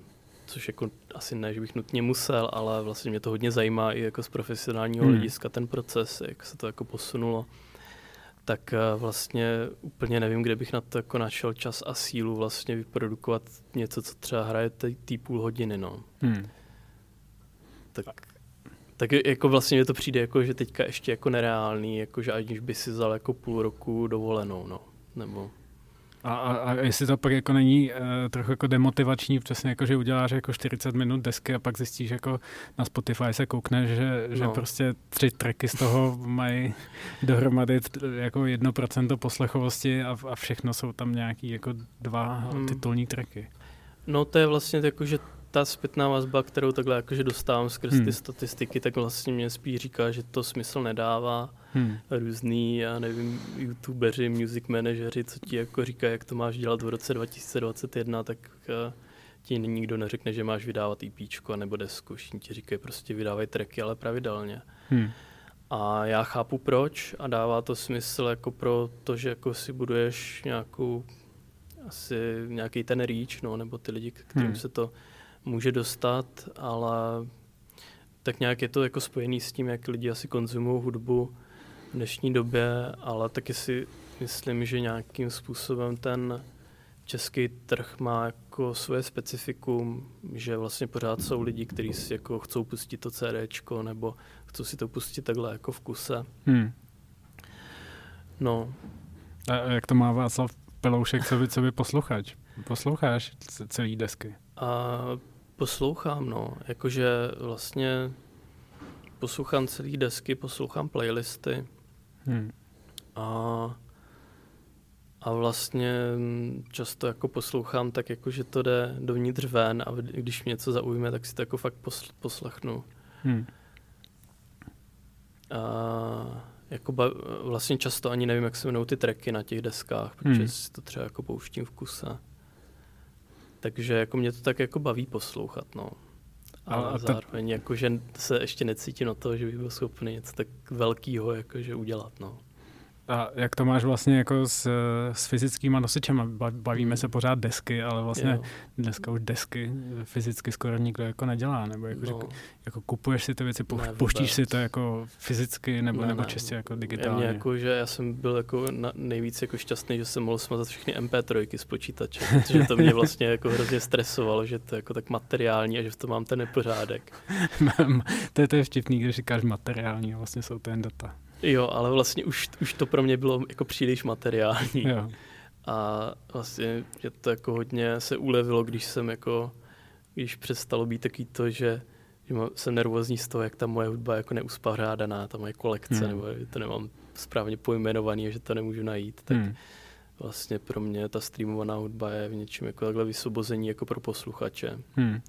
což jako asi ne, že bych nutně musel, ale vlastně mě to hodně zajímá i jako z profesionálního hmm. hlediska ten proces, jak se to jako posunulo tak eh, vlastně úplně nevím, kde bych na to jako našel čas a sílu vlastně vyprodukovat něco, co třeba hraje tý půl hodiny, no. Hmm. Tak, tak jako vlastně mi to přijde jako, že teďka ještě jako nereálný, jako že aniž by si vzal jako půl roku dovolenou, no. Nebo a, a, a jestli to pak jako není uh, trochu jako demotivační, přesně jako, že uděláš jako 40 minut desky a pak zjistíš jako na Spotify se koukneš, že, no. že prostě tři tracky z toho mají dohromady jako 1% poslechovosti a, a všechno jsou tam nějaký jako dva hmm. titulní tracky. No to je vlastně jako, že ta zpětná vazba, kterou takhle jakože dostávám skrz hmm. ty statistiky, tak vlastně mě spíš říká, že to smysl nedává. Hmm. Různý, já nevím, youtubeři, music manažeři, co ti jako říkají, jak to máš dělat v roce 2021, tak uh, ti nikdo neřekne, že máš vydávat EP nebo desku. Všichni ti říkají, prostě vydávají tracky, ale pravidelně. Hmm. A já chápu proč a dává to smysl jako pro to, že jako si buduješ nějakou asi nějaký ten reach, no, nebo ty lidi, kterým hmm. se to může dostat, ale tak nějak je to jako spojený s tím, jak lidi asi konzumují hudbu v dnešní době, ale taky si myslím, že nějakým způsobem ten český trh má jako svoje specifikum, že vlastně pořád jsou lidi, kteří si jako chcou pustit to CDčko nebo chcou si to pustit takhle jako v kuse. Hmm. No. A jak to má Václav Peloušek, co by, co by posluchač? Posloucháš celý desky? A Poslouchám, no. Jakože vlastně poslouchám celý desky, poslouchám playlisty. Hmm. A, a vlastně často jako poslouchám tak, jako že to jde dovnitř ven a když mě něco zaujme, tak si to jako fakt poslechnu. Hmm. A jako ba- vlastně často ani nevím, jak se jmenují ty tracky na těch deskách, protože hmm. si to třeba jako pouštím v kuse. Takže jako mě to tak jako baví poslouchat, no. Ale a, zároveň to... jako, že se ještě necítím na to, že bych byl schopný něco tak velkého jakože udělat, no. A jak to máš vlastně jako s, s fyzickýma nosičema? Bavíme se pořád desky, ale vlastně jo. dneska už desky fyzicky skoro nikdo jako nedělá, nebo jako, no. že, jako kupuješ si ty věci, po, ne, pouštíš si to jako fyzicky, nebo, ne, nebo ne. čistě jako digitálně? Já, jako, že já jsem byl jako na, nejvíc jako šťastný, že jsem mohl smazat všechny MP3 z počítače, protože to mě vlastně jako hrozně stresovalo, že to je jako tak materiální a že v tom mám ten nepořádek. to, je, to je vtipný, když říkáš materiální, vlastně jsou to jen data. Jo, ale vlastně už, už to pro mě bylo jako příliš materiální. Jo. A vlastně mě to jako hodně se ulevilo, když jsem jako, když přestalo být taky to, že, že jsem nervózní z toho, jak ta moje hudba je jako neuspořádaná, ta moje kolekce, hmm. nebo to nemám správně pojmenovaný, že to nemůžu najít, tak hmm. vlastně pro mě ta streamovaná hudba je v něčem jako takhle vysvobození jako pro posluchače. Hmm.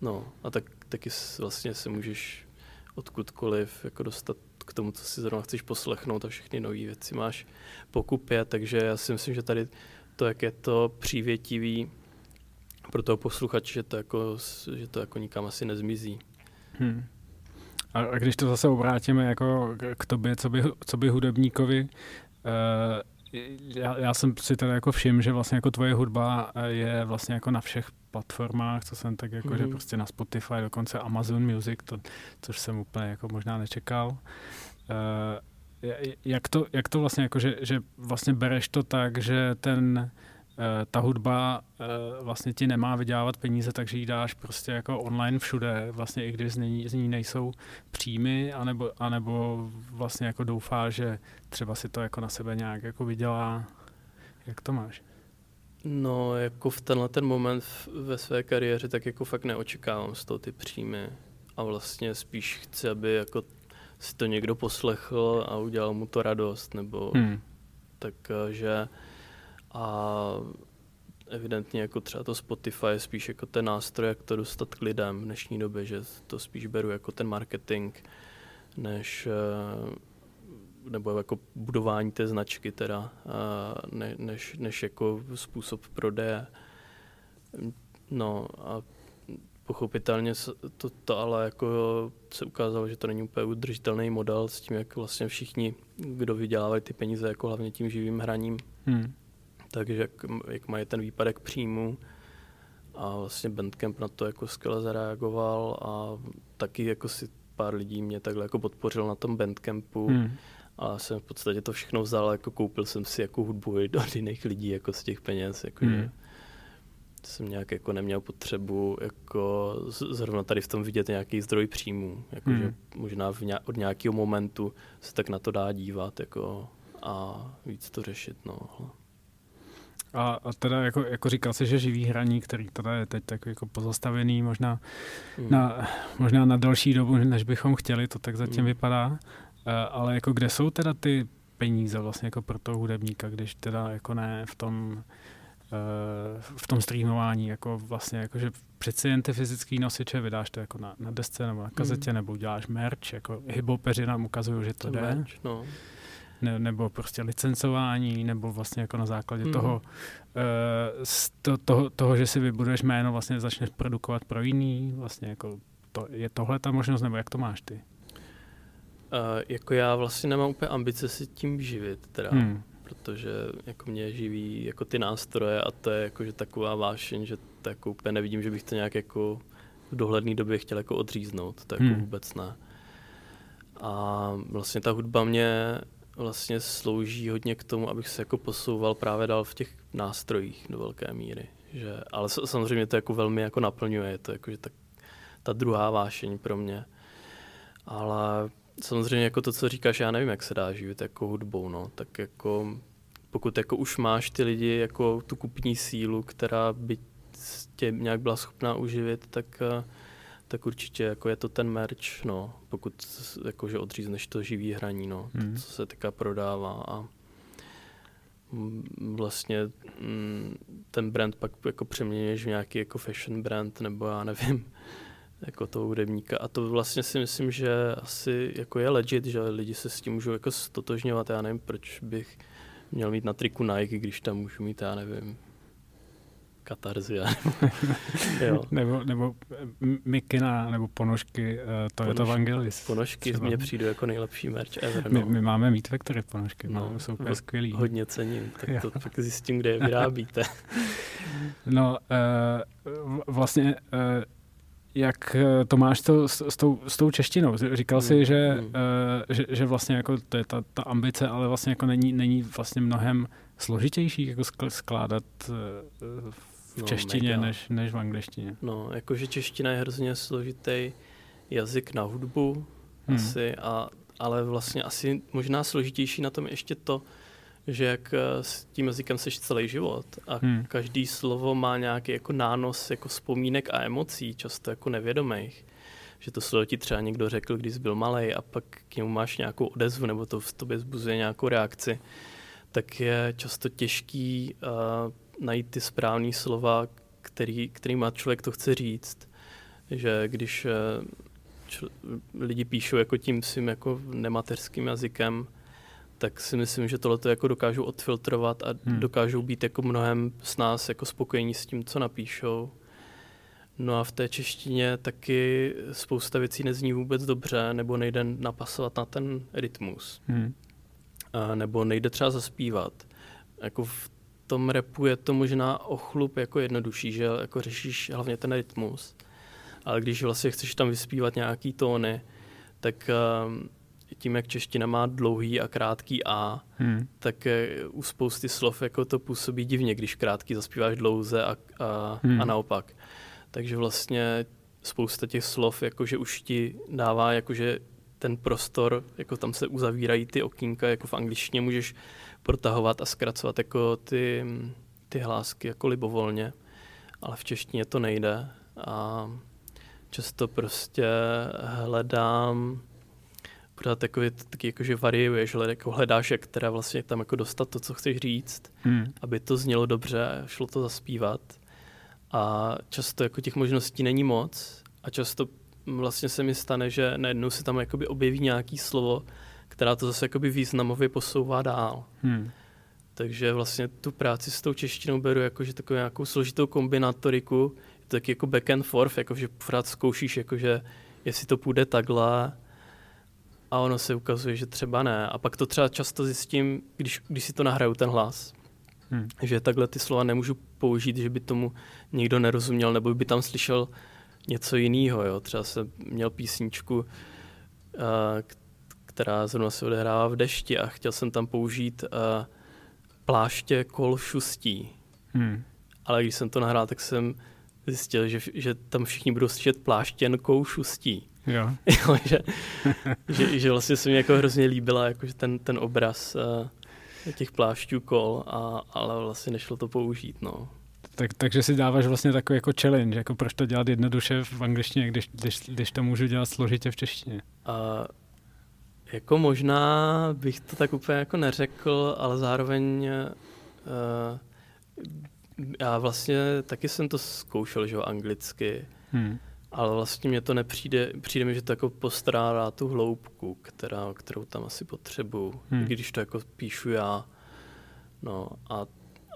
No a tak, taky vlastně se můžeš odkudkoliv jako dostat k tomu, co si zrovna chceš poslechnout a všechny nové věci máš pokupě, takže já si myslím, že tady to, jak je to přívětivý pro toho posluchače, že to jako, že to jako nikam asi nezmizí. Hmm. A když to zase obrátíme jako k tobě, co by, co by hudebníkovi, uh, já, já jsem si teda jako všiml, že vlastně jako tvoje hudba je vlastně jako na všech platformách, co jsem tak jako, mm. že mhm. prostě na Spotify, dokonce Amazon Music, to, což jsem úplně jako možná nečekal. Uh, jak, to, jak to vlastně jako, že, že vlastně bereš to tak, že ten uh, ta hudba uh, vlastně ti nemá vydělávat peníze, takže ji dáš prostě jako online všude, vlastně i když z ní, z ní nejsou příjmy, anebo, anebo vlastně jako doufá, že třeba si to jako na sebe nějak jako vydělá. Jak to máš? No, jako v tenhle ten moment ve své kariéře, tak jako fakt neočekávám z toho ty příjmy. A vlastně spíš chci, aby jako si to někdo poslechl a udělal mu to radost, nebo hmm. takže a evidentně jako třeba to Spotify je spíš jako ten nástroj, jak to dostat k lidem v dnešní době, že to spíš beru jako ten marketing, než nebo jako budování té značky teda, ne, než, než jako způsob prodeje. No a pochopitelně to, to ale jako se ukázalo, že to není úplně udržitelný model s tím, jak vlastně všichni, kdo vydělávají ty peníze, jako hlavně tím živým hraním. Hmm. Takže jak, jak mají ten výpadek příjmu a vlastně Bandcamp na to jako skvěle zareagoval a taky jako si pár lidí mě takhle jako podpořil na tom Bandcampu. Hmm. A jsem v podstatě to všechno vzal, jako koupil jsem si jako hudbu od jiných lidí jako z těch peněz. Jako hmm. že jsem nějak jako neměl potřebu jako zrovna tady v tom vidět nějaký zdroj příjmů. Jako hmm. že možná v nějak, od nějakého momentu se tak na to dá dívat jako a víc to řešit. No. A, a teda jako, jako říkal jsi, že živý hraní, který teda je teď tak jako pozastavený možná, hmm. na, možná na další dobu, než bychom chtěli, to tak zatím hmm. vypadá. Uh, ale jako kde jsou teda ty peníze vlastně jako pro toho hudebníka, když teda jako ne v tom uh, v tom streamování, jako vlastně, jako že přeci jen ty fyzický nosiče vydáš to jako na, na desce nebo na kazetě, hmm. nebo uděláš merch, jako hybopeři nám ukazují, že to, to jde. Merch, no ne, nebo prostě licencování, nebo vlastně jako na základě mm. toho, uh, to, toho, toho, že si vybuduješ jméno, vlastně začneš produkovat pro jiný, vlastně jako to, je tohle ta možnost, nebo jak to máš ty? Uh, jako já vlastně nemám úplně ambice si tím živit, teda, hmm. protože jako mě živí jako ty nástroje a to je jako, že taková vášeň, že to jako úplně nevidím, že bych to nějak jako v dohledné době chtěl jako odříznout, to jako hmm. vůbec ne. A vlastně ta hudba mě vlastně slouží hodně k tomu, abych se jako posouval právě dál v těch nástrojích do velké míry. Že, ale samozřejmě to jako velmi jako naplňuje, je to jako, že ta, ta druhá vášeň pro mě. Ale samozřejmě jako to, co říkáš, já nevím, jak se dá živit jako hudbou, no, tak jako pokud jako už máš ty lidi jako tu kupní sílu, která by tě nějak byla schopná uživit, tak uh, tak určitě jako je to ten merch, no, pokud jakože odřízneš to živý hraní, no, hmm. to, co se teďka prodává a vlastně mm, ten brand pak jako přeměníš v nějaký jako fashion brand, nebo já nevím, jako toho hudebníka. A to vlastně si myslím, že asi jako je legit, že lidi se s tím můžou jako stotožňovat. Já nevím, proč bych měl mít na triku Nike, když tam můžu mít, já nevím, katarzia. jo. nebo, nebo mikina, nebo ponožky, uh, to Ponož, je to Vangelis. Ponožky z mě přijdu jako nejlepší merch ever. No. My, my máme mít Factory ponožky, no, no, jsou úplně skvělý. Hodně cením, tak jo. to tak zjistím, kde je vyrábíte. no, uh, vlastně uh, jak to máš to s, s, tou, s tou češtinou? Říkal jsi, mm, že, mm. Uh, že, že vlastně jako to je ta, ta ambice, ale vlastně jako není, není vlastně mnohem složitější jako skládat uh, v no, češtině než, než v angličtině. No, jakože čeština je hrozně složitý jazyk na hudbu hmm. asi, a, ale vlastně asi možná složitější na tom ještě to, že jak eh, s tím jazykem seš celý život a hmm. každý slovo má nějaký jako nános jako vzpomínek a emocí, často jako nevědomých. Že to slovo ti třeba někdo řekl, když jsi byl malý a pak k němu máš nějakou odezvu nebo to v tobě zbuzuje nějakou reakci, tak je často těžký uh, najít ty správné slova, který, má člověk to chce říct. Že když uh, čl- lidi píšou jako tím svým jako nemateřským jazykem, tak si myslím, že tohle jako dokážou odfiltrovat a hmm. dokážou být jako mnohem s nás jako spokojení s tím, co napíšou. No a v té češtině taky spousta věcí nezní vůbec dobře, nebo nejde napasovat na ten rytmus. Hmm. A nebo nejde třeba zaspívat. Jako v tom repu je to možná o chlup jako jednodušší, že jako řešíš hlavně ten rytmus. Ale když vlastně chceš tam vyspívat nějaký tóny, tak uh, tím, jak čeština má dlouhý a krátký A, hmm. tak u spousty slov jako to působí divně, když krátký zaspíváš dlouze a, a, hmm. a naopak. Takže vlastně spousta těch slov jakože už ti dává jakože ten prostor, jako tam se uzavírají ty okýnka, jako v angličtině můžeš protahovat a zkracovat jako ty, ty hlásky jako libovolně, ale v češtině to nejde a často prostě hledám pořád takový, taky jako, že variuješ, jako hledáš, jak teda vlastně tam jako dostat to, co chceš říct, hmm. aby to znělo dobře a šlo to zaspívat. A často jako těch možností není moc a často vlastně se mi stane, že najednou se tam jakoby objeví nějaký slovo, která to zase jakoby významově posouvá dál. Hmm. Takže vlastně tu práci s tou češtinou beru jako, že takovou nějakou složitou kombinatoriku, je to taky jako back and forth, jako, že pořád zkoušíš, jako, že jestli to půjde takhle, a ono se ukazuje, že třeba ne. A pak to třeba často zjistím, když, když si to nahraju ten hlas, hmm. že takhle ty slova nemůžu použít, že by tomu někdo nerozuměl, nebo by tam slyšel něco jiného. Jo. Třeba jsem měl písničku, která zrovna se odehrává v dešti a chtěl jsem tam použít pláště kol šustí. Hmm. Ale když jsem to nahrál, tak jsem zjistil, že, že tam všichni budou slyšet pláštěnkou šustí. Jo. jo že, že, že, vlastně se mi jako hrozně líbila jako, ten, ten obraz uh, těch plášťů kol, a, ale vlastně nešlo to použít. No. Tak, takže si dáváš vlastně takový jako challenge, jako proč to dělat jednoduše v angličtině, když, když, když to můžu dělat složitě v češtině. Uh, jako možná bych to tak úplně jako neřekl, ale zároveň uh, já vlastně taky jsem to zkoušel, že jo, anglicky. Hmm. Ale vlastně mě to nepřijde, přijde mi, že to jako postrádá tu hloubku, která, kterou tam asi potřebuju, hmm. když to jako píšu já. No a,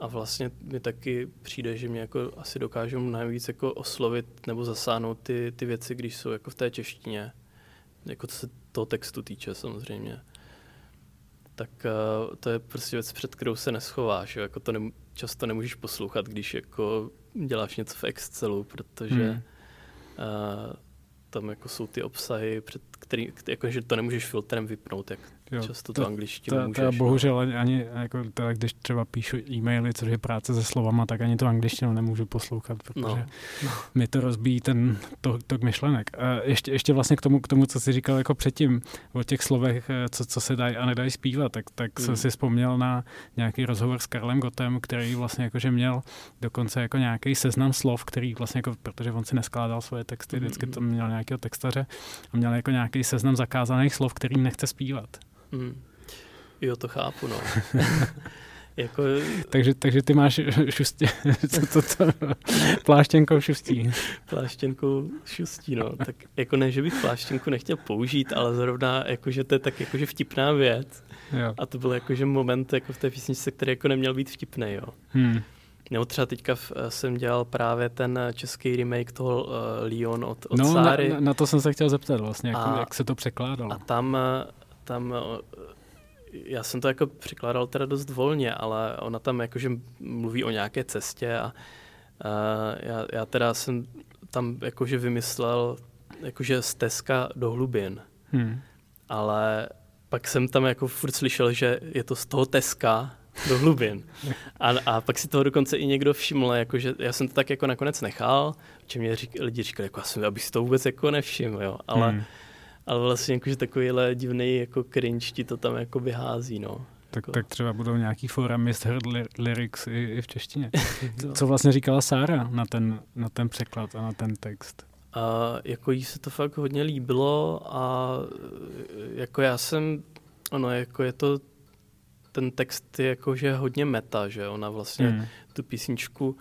a vlastně mi taky přijde, že mě jako asi dokážu nejvíc jako oslovit nebo zasáhnout ty, ty věci, když jsou jako v té češtině. Jako co se toho textu týče samozřejmě. Tak uh, to je prostě věc, před kterou se neschováš. Jo? Jako to ne, často nemůžeš poslouchat, když jako děláš něco v Excelu, protože hmm tam jako jsou ty obsahy, před který, jako, že to nemůžeš filtrem vypnout, jak jo, často to, to angličtinu to, můžeš. To bohužel ani, ani jako teda, když třeba píšu e-maily, což je práce se slovama, tak ani to angličtinu nemůžu poslouchat, protože no, no. mi to rozbíjí ten tok, tok myšlenek. A ještě, ještě vlastně k tomu, k tomu, co jsi říkal jako předtím, o těch slovech, eh, co, co se dají a nedají zpívat, tak, tak mm. jsem si vzpomněl na nějaký rozhovor s Karlem Gotem, který vlastně jakože měl dokonce jako nějaký seznam slov, který vlastně jako, protože on si neskládal svoje texty, vždycky to měl nějakého textaře a měl jako nějaký seznam zakázaných slov, kterým nechce zpívat. Mm. Jo, to chápu, no. jako... takže, takže ty máš šustí, co to, to, pláštěnkou šustí. pláštěnkou šustí, no. Tak jako ne, že bych pláštěnku nechtěl použít, ale zrovna jakože to je tak jakože vtipná věc. Jo. A to byl jakože moment jako v té písničce, který jako neměl být vtipný, jo. Hmm. Nebo třeba teďka v, jsem dělal právě ten český remake toho uh, Leon od, od no, Sáry. Na, na to jsem se chtěl zeptat vlastně, jak, a, jak se to překládalo. A tam tam já jsem to jako přikládal teda dost volně, ale ona tam jakože mluví o nějaké cestě a, a já, já teda jsem tam jakože vymyslel jakože stezka do hlubin. Hmm. Ale pak jsem tam jako furt slyšel, že je to z toho teska do hlubin. A, a pak si toho dokonce i někdo všiml, jakože já jsem to tak jako nakonec nechal, či mě řík, lidi říkali, jako, abych si to vůbec jako nevšiml, jo. Ale hmm ale vlastně jakože takovýhle divný jako cringe ti to tam jako vyhází, no. Tak, jako. tak třeba budou nějaký fora Misheard lyrics i, i v češtině. Co vlastně říkala Sára na ten, na ten překlad a na ten text? A jako jí se to fakt hodně líbilo a jako já jsem, ono jako je to, ten text je jakože hodně meta, že ona vlastně hmm. tu písničku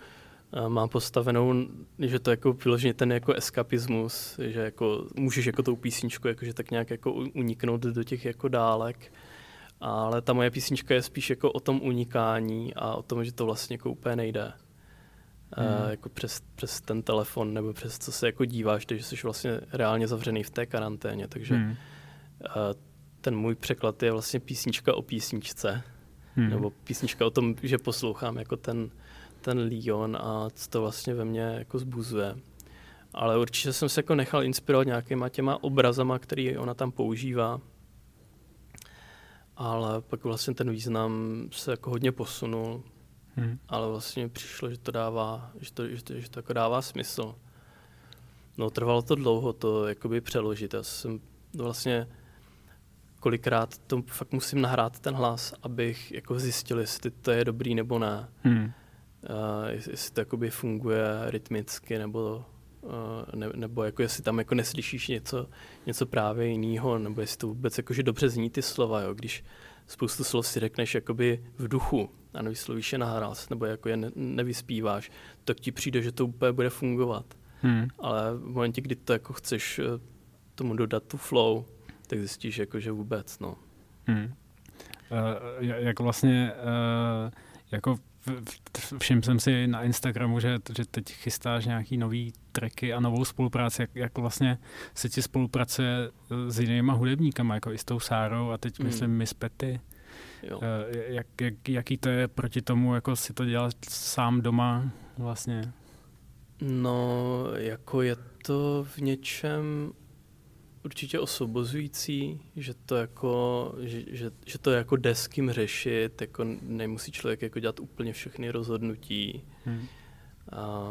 má postavenou, že to jako vyloženě ten jako eskapismus, že jako můžeš jako tou písničku jakože tak nějak jako uniknout do těch jako dálek. Ale ta moje písnička je spíš jako o tom unikání a o tom, že to vlastně jako úplně nejde. Hmm. Uh, jako přes, přes ten telefon nebo přes co se jako díváš, takže jsi vlastně reálně zavřený v té karanténě, takže hmm. uh, ten můj překlad je vlastně písnička o písničce, hmm. nebo písnička o tom, že poslouchám jako ten, ten Leon a co to vlastně ve mně jako zbuzuje. Ale určitě jsem se jako nechal inspirovat nějakýma těma obrazama, který ona tam používá. Ale pak vlastně ten význam se jako hodně posunul. Hmm. Ale vlastně přišlo, že to dává, že to, že to, že to jako dává smysl. No trvalo to dlouho to jakoby přeložit. Já jsem vlastně kolikrát to fakt musím nahrát ten hlas, abych jako zjistil, jestli to je dobrý nebo ne. Hmm uh, jestli to jakoby funguje rytmicky, nebo, ne, nebo jako jestli tam jako neslyšíš něco, něco právě jiného, nebo jestli to vůbec jakože dobře zní ty slova, jo? když spoustu slov si řekneš jakoby v duchu a nevyslovíš je nahlas, nebo jako je ne, nevyspíváš, tak ti přijde, že to úplně bude fungovat. Hmm. Ale v momentě, kdy to jako chceš eh, tomu dodat tu flow, tak zjistíš, jako, že vůbec, no. Hmm. Uh, jak vlastně, uh, jako všiml jsem si na Instagramu, že, že teď chystáš nějaký nový tracky a novou spolupráci, jak, jak vlastně se ti spolupracuje s jinýma hudebníkama, jako i s tou Sárou a teď hmm. myslím Miss Petty. Jo. Jak, jak, jaký to je proti tomu, jako si to dělat sám doma vlastně? No, jako je to v něčem určitě osobozující, že to jako, že, že, že to jako jde s kým řešit, jako nemusí člověk jako dělat úplně všechny rozhodnutí. Hmm.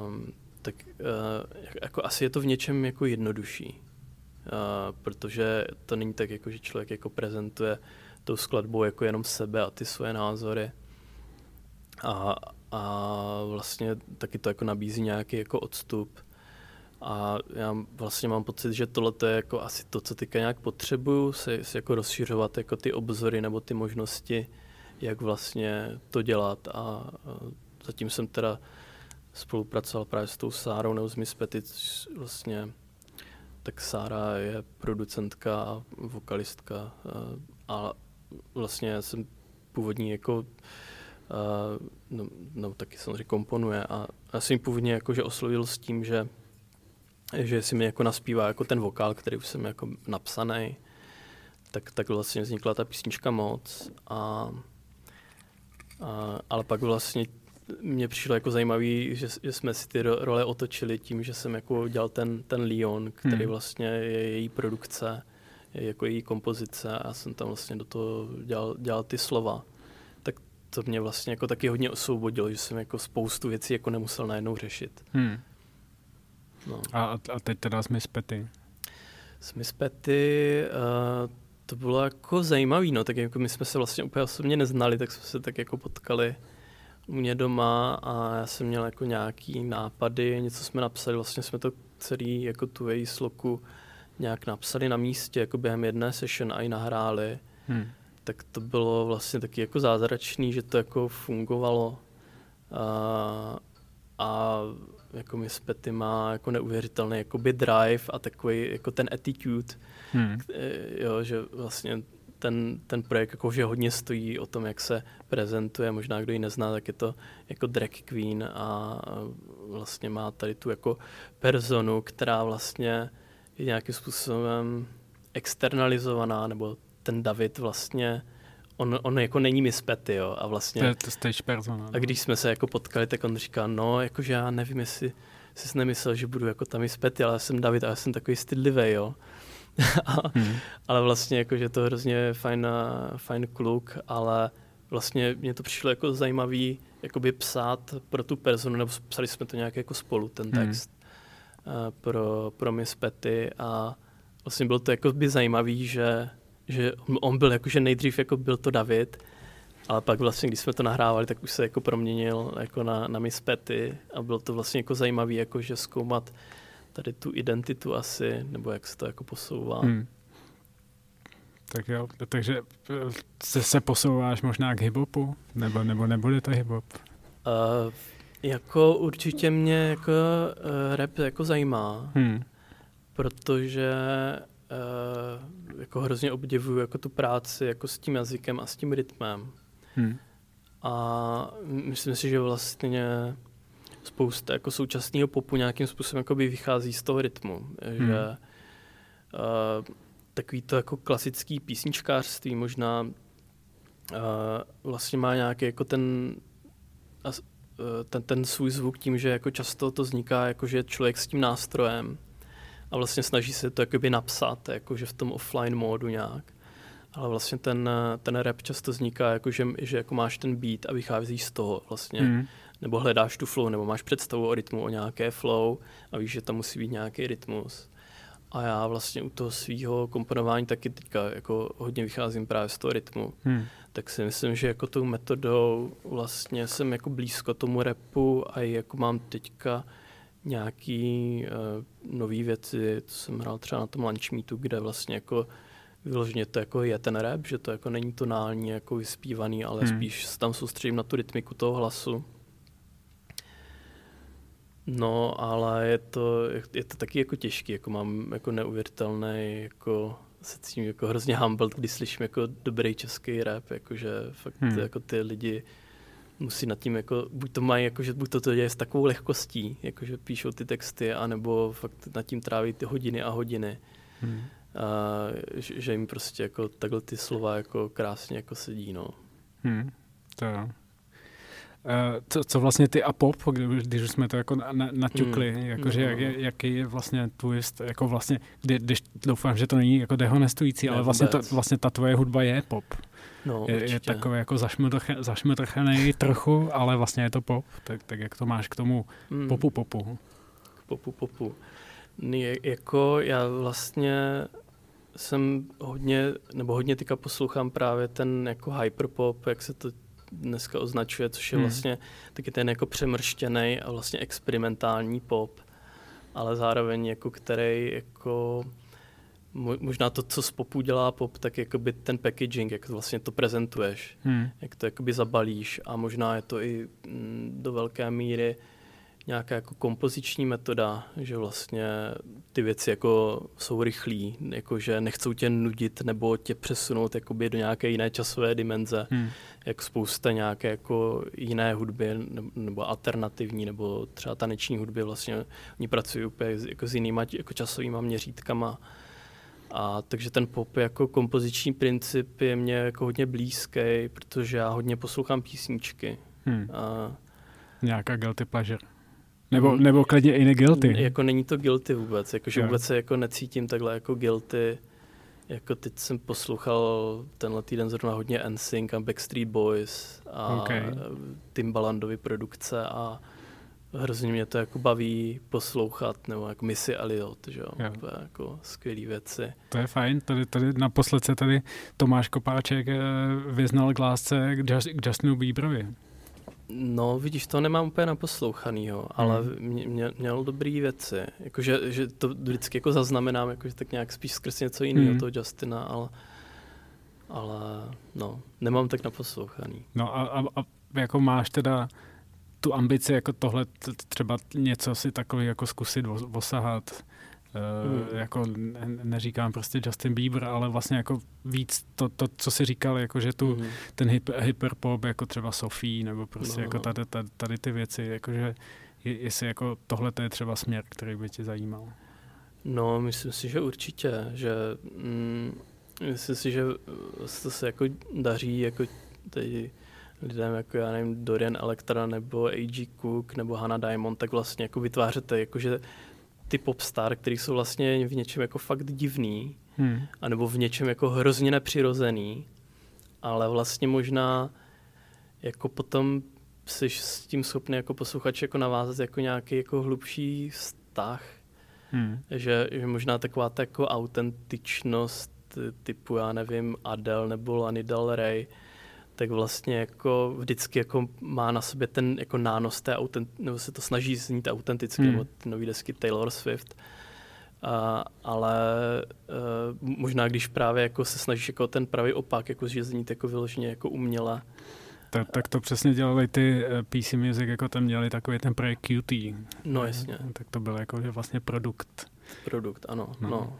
Um, tak uh, jako asi je to v něčem jako jednodušší, uh, protože to není tak, jako, že člověk jako prezentuje tou skladbou jako jenom sebe a ty svoje názory. A, a vlastně taky to jako nabízí nějaký jako odstup. A já vlastně mám pocit, že tohle je jako asi to, co teďka nějak potřebuju, se, se jako rozšiřovat jako ty obzory nebo ty možnosti, jak vlastně to dělat. A, zatím jsem teda spolupracoval právě s tou Sárou nebo s Miss Petit, vlastně tak Sára je producentka a vokalistka a vlastně jsem původní jako no, no, taky samozřejmě komponuje a já jsem původně jako, že oslovil s tím, že že si mi jako naspívá jako ten vokál, který už jsem jako napsaný, tak, tak vlastně vznikla ta písnička moc a, a ale pak vlastně mně přišlo jako zajímavý, že, že jsme si ty role otočili tím, že jsem jako dělal ten, ten Leon, který hmm. vlastně je její produkce, je jako její kompozice a já jsem tam vlastně do toho dělal, dělal ty slova. Tak to mě vlastně jako taky hodně osvobodilo, že jsem jako spoustu věcí jako nemusel najednou řešit. Hmm. No. A, a teď teda jsme Petty. Jsme Petty, uh, to bylo jako zajímavý, no, tak jako my jsme se vlastně úplně osobně neznali, tak jsme se tak jako potkali u mě doma a já jsem měl jako nějaký nápady, něco jsme napsali, vlastně jsme to celý jako tu její sloku nějak napsali na místě, jako během jedné session a i nahráli. Hmm. Tak to bylo vlastně taky jako zázračný, že to jako fungovalo. A, a jako Miss Petty má jako neuvěřitelný jakoby drive a takový jako ten attitude, hmm. jo, že vlastně ten, ten projekt jako, že hodně stojí o tom, jak se prezentuje, možná kdo ji nezná, tak je to jako drag queen a vlastně má tady tu jako personu, která vlastně je nějakým způsobem externalizovaná, nebo ten David vlastně on, on jako není Miss Petty, jo, a vlastně... To je to stage persona. A no. když jsme se jako potkali, tak on říká, no, jakože já nevím, jestli jsi nemyslel, že budu jako tam Miss Petty, ale já jsem David a já jsem takový stydlivý, jo. a, hmm. Ale vlastně jakože to hrozně fajn, fajn kluk, ale vlastně mě to přišlo jako zajímavý jakoby psát pro tu personu, nebo psali jsme to nějak jako spolu, ten hmm. text hmm. uh, pro, pro Miss Petty a vlastně bylo to jako by zajímavý, že že on byl jakože nejdřív jako byl to David, ale pak vlastně, když jsme to nahrávali, tak už se jako proměnil jako na, na Miss Petty a bylo to vlastně jako zajímavý, jako že zkoumat tady tu identitu asi, nebo jak se to jako posouvá. Hmm. Tak jo, takže se, se posouváš možná k hiphopu? Nebo, nebo nebude to hiphop? Uh, jako určitě mě jako uh, rap jako zajímá, hmm. protože uh, jako hrozně obdivuju jako tu práci jako s tím jazykem a s tím rytmem. Hmm. A myslím si, že vlastně spousta jako současného popu nějakým způsobem jako by vychází z toho rytmu. Hmm. Že uh, takový to jako klasický písničkářství možná uh, vlastně má nějaký jako ten, uh, ten, ten svůj zvuk tím, že jako často to vzniká jako, že člověk s tím nástrojem a vlastně snaží se to jakoby napsat, jakože v tom offline módu nějak. Ale vlastně ten, ten rap často vzniká, jako že, že jako máš ten beat a vycházíš z toho vlastně. Mm. Nebo hledáš tu flow, nebo máš představu o rytmu, o nějaké flow a víš, že tam musí být nějaký rytmus. A já vlastně u toho svého komponování taky teďka jako hodně vycházím právě z toho rytmu. Hmm. Tak si myslím, že jako tou metodou vlastně jsem jako blízko tomu repu a jako mám teďka nějaký uh, nové věci, to jsem hrál třeba na tom lunch meetu, kde vlastně jako vyloženě to jako je ten rap, že to jako není tonální, jako vyspívaný, ale hmm. spíš se tam soustředím na tu rytmiku toho hlasu. No, ale je to, je to taky jako těžký, jako mám jako neuvěřitelný jako se cítím jako hrozně humbled, když slyším jako dobrý český rap, jakože fakt hmm. jako ty lidi musí nad tím jako, buď to mají, jako, že buď to, to děje s takovou lehkostí, jakože píšou ty texty, anebo fakt nad tím tráví ty hodiny a hodiny. Hmm. A, že, že jim prostě jako takhle ty slova jako krásně jako sedí, no. Hmm. To jo. Uh, co, co vlastně ty a pop, když, když jsme to jako na, naťukli, mm. jakože jak, jak, jaký je vlastně tvůj, jako vlastně, kdy, když doufám, že to není jako dehonestující, ne, ale vlastně, to, vlastně ta tvoje hudba je pop. No, je, je takový jako zašmrtrchený trochu, ale vlastně je to pop, tak, tak jak to máš k tomu mm. popu popu? Popu popu. Je, jako já vlastně jsem hodně, nebo hodně teďka poslouchám právě ten jako hyperpop, jak se to dneska označuje, což je hmm. vlastně taky ten jako přemrštěný a vlastně experimentální pop, ale zároveň jako který jako možná to, co z popu dělá pop, tak jakoby ten packaging, jak vlastně to prezentuješ, hmm. jak to jakoby zabalíš a možná je to i mm, do velké míry nějaká jako kompoziční metoda, že vlastně ty věci jako jsou rychlí, jako že nechcou tě nudit nebo tě přesunout jakoby do nějaké jiné časové dimenze, hmm. jak spousta nějaké jako jiné hudby nebo alternativní nebo třeba taneční hudby vlastně oni pracují úplně jako s jinýma jako časovými měřítkama. A takže ten pop jako kompoziční princip je mě jako hodně blízký, protože já hodně poslouchám písničky. Hmm. A, Nějaká guilty pleasure. Nebo, nebo klidně i guilty. Jako není to guilty vůbec, jakože vůbec se jako necítím takhle jako guilty. Jako teď jsem poslouchal tenhle týden zrovna hodně NSYNC a Backstreet Boys a okay. Timbalandovy produkce a hrozně mě to jako baví poslouchat, nebo jako Missy Elliot, že jo, to je jako skvělý věci. To je fajn, tady, tady naposled se tady Tomáš Kopáček eh, vyznal k lásce k Justinu Bieberovi. No, vidíš, to nemám úplně naposlouchanýho, ale hmm. mě, měl dobrý věci. Jakože, že to vždycky jako zaznamenám, jakože tak nějak spíš skrz něco jiného hmm. toho Justina, ale, ale no, nemám tak naposlouchaný. No a, a, a jako máš teda tu ambici jako tohle třeba něco si takový jako zkusit osahat mm. jako ne, neříkám prostě Justin Bieber, ale vlastně jako víc to, to co si říkal, jako že tu, mm. ten hyper, hyperpop, jako třeba Sophie, nebo prostě no, jako no. tady, tady, tady ty věci, jakože jestli jako tohle je třeba směr, který by tě zajímal. No, myslím si, že určitě, že mm, myslím si, že to se jako daří jako tady lidem jako já nevím, Dorian Electra nebo A.G. Cook nebo Hannah Diamond, tak vlastně jako vytvářete jakože ty popstar, který jsou vlastně v něčem jako fakt divný, hmm. anebo v něčem jako hrozně nepřirozený, ale vlastně možná jako potom jsi s tím schopný jako posluchač jako navázat jako nějaký jako hlubší vztah, hmm. že, že možná taková ta jako autentičnost typu, já nevím, Adele nebo Lany Del Rey, tak vlastně jako vždycky jako má na sobě ten jako nános té autent, nebo se to snaží znít autenticky, hmm. nebo ty nový desky Taylor Swift. A, ale uh, možná když právě jako se snažíš jako ten pravý opak, jako že znít jako vyloženě jako uměle, tak, tak to přesně dělali ty eh, PC Music, jako tam měli takový ten projekt QT. No jasně. Tak to byl jako vlastně produkt. Produkt, ano. No. no.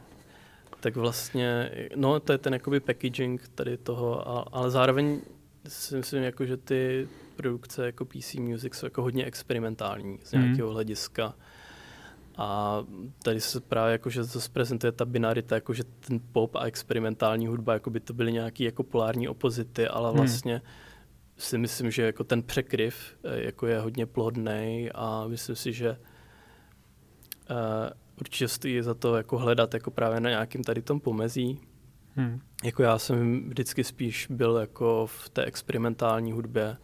Tak vlastně, no to je ten jakoby packaging tady toho, ale zároveň si myslím, jako, že ty produkce jako PC Music jsou jako hodně experimentální z mhm. nějakého mm. hlediska. A tady se právě jako, že to prezentuje ta binarita, jako že ten pop a experimentální hudba jako by to byly nějaké jako polární opozity, ale mhm. vlastně si myslím, že jako ten překryv eh, jako je hodně plodný a myslím si, že uh, určitě stojí za to jako hledat jako právě na nějakým tady tom pomezí Hmm. Jako já jsem vždycky spíš byl jako v té experimentální hudbě.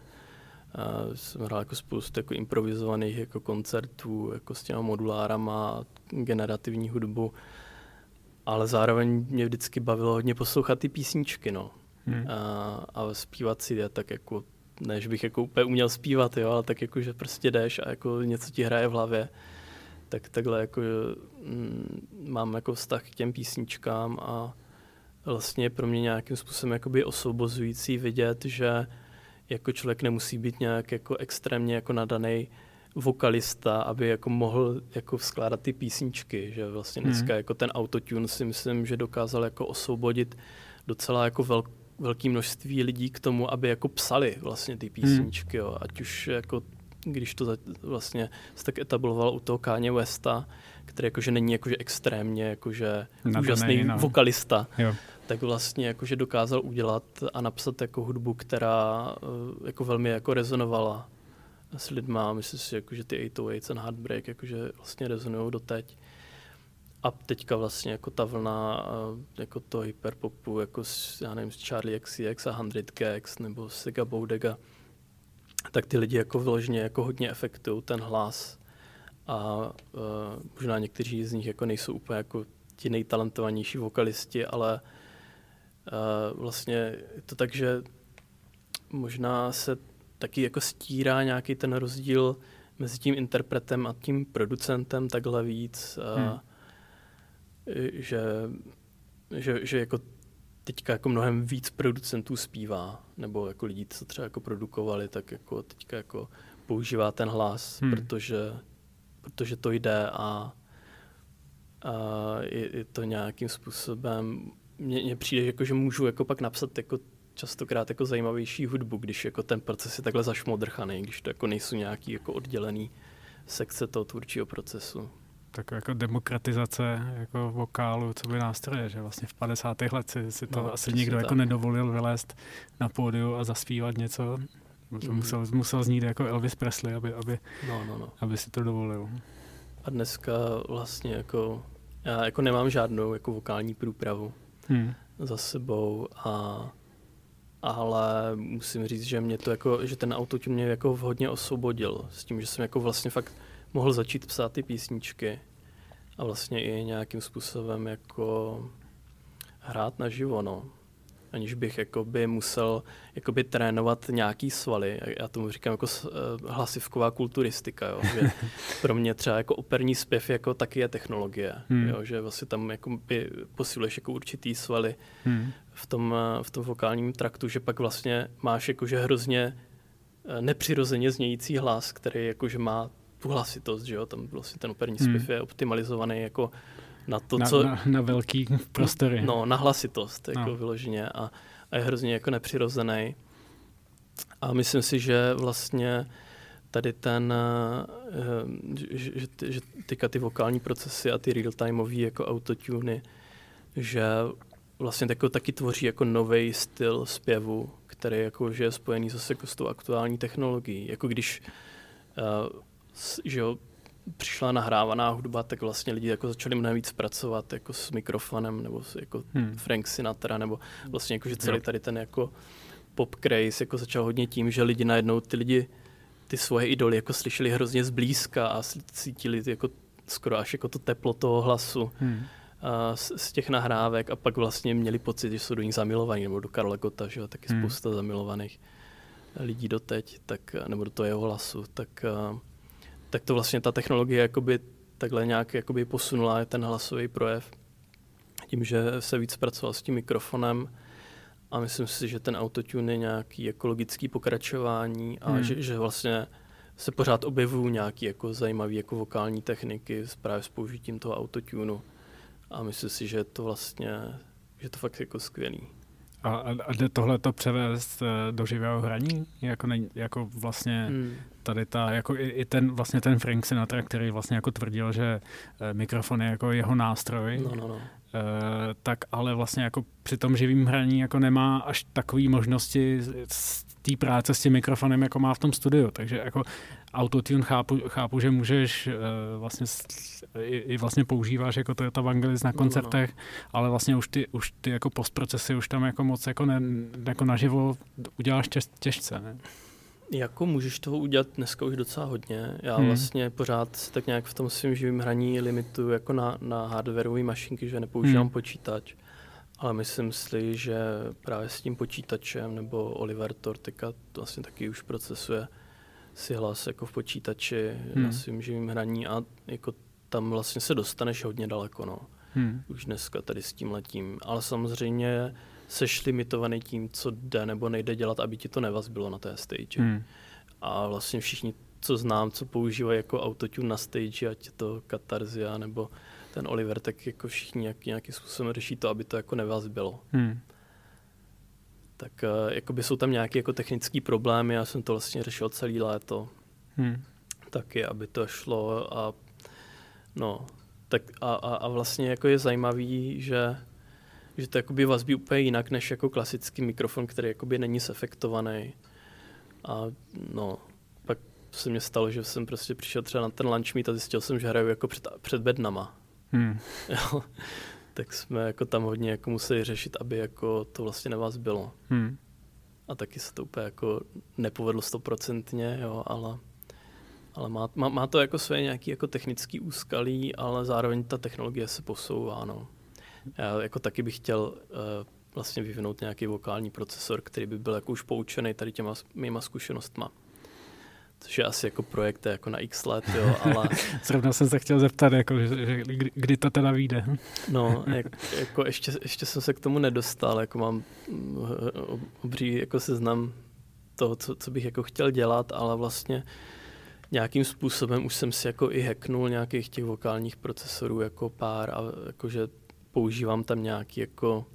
Uh, jsem hrál jako spoustu jako improvizovaných jako koncertů jako s těma modulárama, generativní hudbu, ale zároveň mě vždycky bavilo hodně poslouchat ty písničky, no. Hmm. Uh, a zpívat si je tak jako, než bych jako úplně uměl zpívat, jo, ale tak jako, že prostě jdeš a jako něco ti hraje v hlavě, tak takhle jako mm, mám jako vztah k těm písničkám a vlastně pro mě nějakým způsobem jakoby osvobozující vidět, že jako člověk nemusí být nějak jako extrémně jako nadaný vokalista, aby jako mohl jako skládat ty písničky, že vlastně dneska hmm. jako ten autotune si myslím, že dokázal jako osvobodit docela jako velk, velké množství lidí k tomu, aby jako psali vlastně ty písničky, hmm. jo. ať už jako když to vlastně se tak etabloval u toho Káně Westa, který jakože není jakože extrémně jakože Nadanej, úžasný no. vokalista, jo. Tak vlastně jakože dokázal udělat a napsat jako hudbu, která eh, jako velmi jako rezonovala s lidma. Myslím si, jako, že ty 808 and Heartbreak jakože vlastně rezonují doteď. A teďka vlastně jako ta vlna jako to hyperpopu, jako s, já nevím, s Charlie XCX a 100 Gags nebo Sega Boudega, tak ty lidi jako vyloženě jako hodně efektují ten hlas a uh, možná někteří z nich jako nejsou úplně jako ti nejtalentovanější vokalisti, ale uh, vlastně je to tak, že možná se taky jako stírá nějaký ten rozdíl mezi tím interpretem a tím producentem takhle víc, hmm. že, že, že jako teďka jako mnohem víc producentů zpívá, nebo jako lidí, co třeba jako produkovali, tak jako teďka jako používá ten hlas, hmm. protože, protože to jde a, a je, je to nějakým způsobem, mně přijde, jako, že můžu jako pak napsat jako častokrát jako zajímavější hudbu, když jako ten proces je takhle zašmodrchaný, když to jako nejsou nějaký jako oddělený sekce toho tvůrčího procesu. Tak jako demokratizace jako vokálu, co by nástroje, že vlastně v 50. letech si, si to no, asi nikdo tak. jako nedovolil vylézt na pódiu a zaspívat něco. Mm. musel, musel znít jako Elvis Presley, aby, aby, no, no, no. aby si to dovolil. A dneska vlastně jako já jako nemám žádnou jako vokální průpravu hmm. za sebou a ale musím říct, že mě to jako, že ten autotune mě jako hodně osvobodil s tím, že jsem jako vlastně fakt mohl začít psát ty písničky a vlastně i nějakým způsobem jako hrát naživo, no aniž bych jakoby musel jakoby trénovat nějaký svaly. Já tomu říkám jako uh, hlasivková kulturistika, jo? že pro mě třeba jako operní zpěv jako taky je technologie, hmm. jo? že vlastně tam jakoby posiluješ jako určitý svaly hmm. v, tom, uh, v tom vokálním traktu, že pak vlastně máš jakože hrozně uh, nepřirozeně znějící hlas, který jakože má tu hlasitost, že jo? tam vlastně ten operní zpěv hmm. je optimalizovaný jako na to, na, co... Na, na velký prostory. No, na hlasitost, jako no. vyloženě a, a je hrozně jako nepřirozený. A myslím si, že vlastně tady ten, eh, že, že, že teďka ty vokální procesy a ty real-timeové jako autotuny, že vlastně jako taky tvoří jako nový styl zpěvu, který jako, že je spojený zase jako s tou aktuální technologií. Jako když uh, že jo, přišla nahrávaná hudba, tak vlastně lidi jako začali mnohem víc pracovat jako s mikrofonem, nebo jako hmm. Frank Sinatra, nebo vlastně jako, že celý tady ten jako pop craze jako začal hodně tím, že lidi najednou ty lidi ty svoje idoly jako slyšeli hrozně zblízka a cítili jako skoro až jako to teplo toho hlasu hmm. a z, z, těch nahrávek a pak vlastně měli pocit, že jsou do nich zamilovaní, nebo do Karola Gota, že jo, taky hmm. spousta zamilovaných lidí doteď, tak, nebo do toho jeho hlasu, tak tak to vlastně ta technologie jakoby takhle nějak jakoby posunula ten hlasový projev tím, že se víc pracoval s tím mikrofonem a myslím si, že ten autotune je nějaký ekologický pokračování a hmm. že, že vlastně se pořád objevují nějaké jako zajímavé jako vokální techniky právě s použitím toho autotunu a myslím si, že je to vlastně, že to fakt jako skvělý. A, a jde tohle to převést eh, do živého hraní? Jako, ne, jako vlastně hmm. Tady ta, jako i, i, ten vlastně ten Frank Sinatra, který vlastně jako tvrdil, že eh, mikrofon je jako jeho nástroj, no, no, no. Eh, tak ale vlastně jako při tom živým hraní jako nemá až takové možnosti z té práce s tím mikrofonem, jako má v tom studiu. Takže jako autotune chápu, chápu že můžeš uh, vlastně i, i vlastně používáš jako to ta Vangelis na koncertech, no, no. ale vlastně už ty, už ty jako postprocesy už tam jako moc jako, ne, jako naživo uděláš těž, těžce, ne? Jako můžeš toho udělat dneska už docela hodně. Já hmm. vlastně pořád si tak nějak v tom svém živém hraní limituju jako na, na hardwareové mašinky, že nepoužívám hmm. počítač. Ale myslím si, že právě s tím počítačem nebo Oliver Tortika vlastně taky už procesuje si hlas jako v počítači hmm. na svým živým hraní a jako tam vlastně se dostaneš hodně daleko, no. Hmm. Už dneska tady s tím letím. Ale samozřejmě seš limitovaný tím, co jde nebo nejde dělat, aby ti to nevazbilo na té stage. Hmm. A vlastně všichni co znám, co používají jako autotune na stage, ať je to Katarzia nebo ten Oliver, tak jako všichni nějak, nějakým způsobem řeší to, aby to jako nevazbilo. Hmm. Tak uh, jakoby jsou tam nějaké jako technické problémy, já jsem to vlastně řešil celý léto. Hmm. Taky, aby to šlo a no, tak a, a, a vlastně jako je zajímavý, že že to jakoby vazbí úplně jinak než jako klasický mikrofon, který jakoby není sefektovaný. A no, pak se mi stalo, že jsem prostě přišel třeba na ten lunch meet a zjistil jsem, že hraju jako před, před bednama. Hmm. Jo. tak jsme jako tam hodně jako museli řešit, aby jako to vlastně na vás bylo. Hmm. A taky se to úplně jako nepovedlo stoprocentně, jo, ale, ale má, má, má, to jako své nějaký jako technický úskalí, ale zároveň ta technologie se posouvá, no. Já jako taky bych chtěl uh, vlastně vyvinout nějaký vokální procesor, který by byl jako už poučený tady těma mýma zkušenostma. Což je asi jako projekt jako na x let, jo, ale... Zrovna jsem se chtěl zeptat, jako, že, že, kdy, kdy to teda vyjde. no, jak, jako ještě, ještě jsem se k tomu nedostal, jako mám eh, obří jako seznam toho, co, co bych jako chtěl dělat, ale vlastně nějakým způsobem už jsem si jako i hacknul nějakých těch vokálních procesorů jako pár a jakože používám tam nějaký jako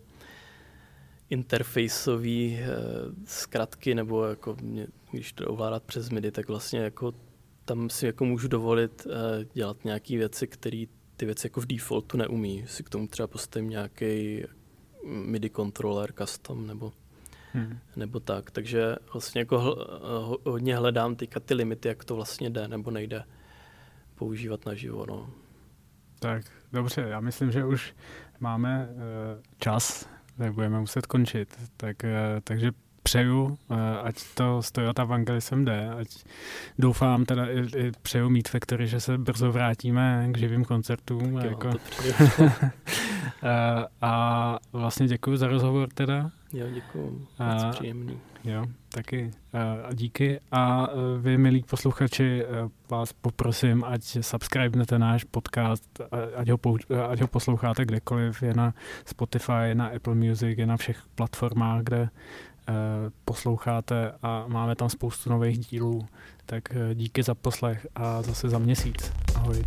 interfaceové eh, zkratky, nebo jako mě, když to ovládat přes MIDI, tak vlastně jako tam si jako můžu dovolit eh, dělat nějaké věci, které ty věci jako v defaultu neumí. Si k tomu třeba postavím nějaký MIDI controller custom nebo, hmm. nebo tak. Takže vlastně jako hl, hodně hledám teďka ty limity, jak to vlastně jde nebo nejde používat naživo. No. Tak, dobře, já myslím, že už máme uh, čas, tak budeme muset končit. Tak, uh, takže přeju, uh, ať to z Toyota Evangelisem jde, ať doufám teda i, i přeju Meet Factory, že se brzo vrátíme k živým koncertům. Jo, jako, uh, a vlastně děkuji za rozhovor teda. Jo, děkuji, moc příjemný. Jo, taky a díky. A e, vy, milí posluchači, e, vás poprosím, ať subscribenete náš podcast, ať ho, ať ho posloucháte kdekoliv, je na Spotify, na Apple Music, je na všech platformách, kde posloucháte a máme tam spoustu nových dílů. Tak díky za poslech a zase za měsíc. Ahoj.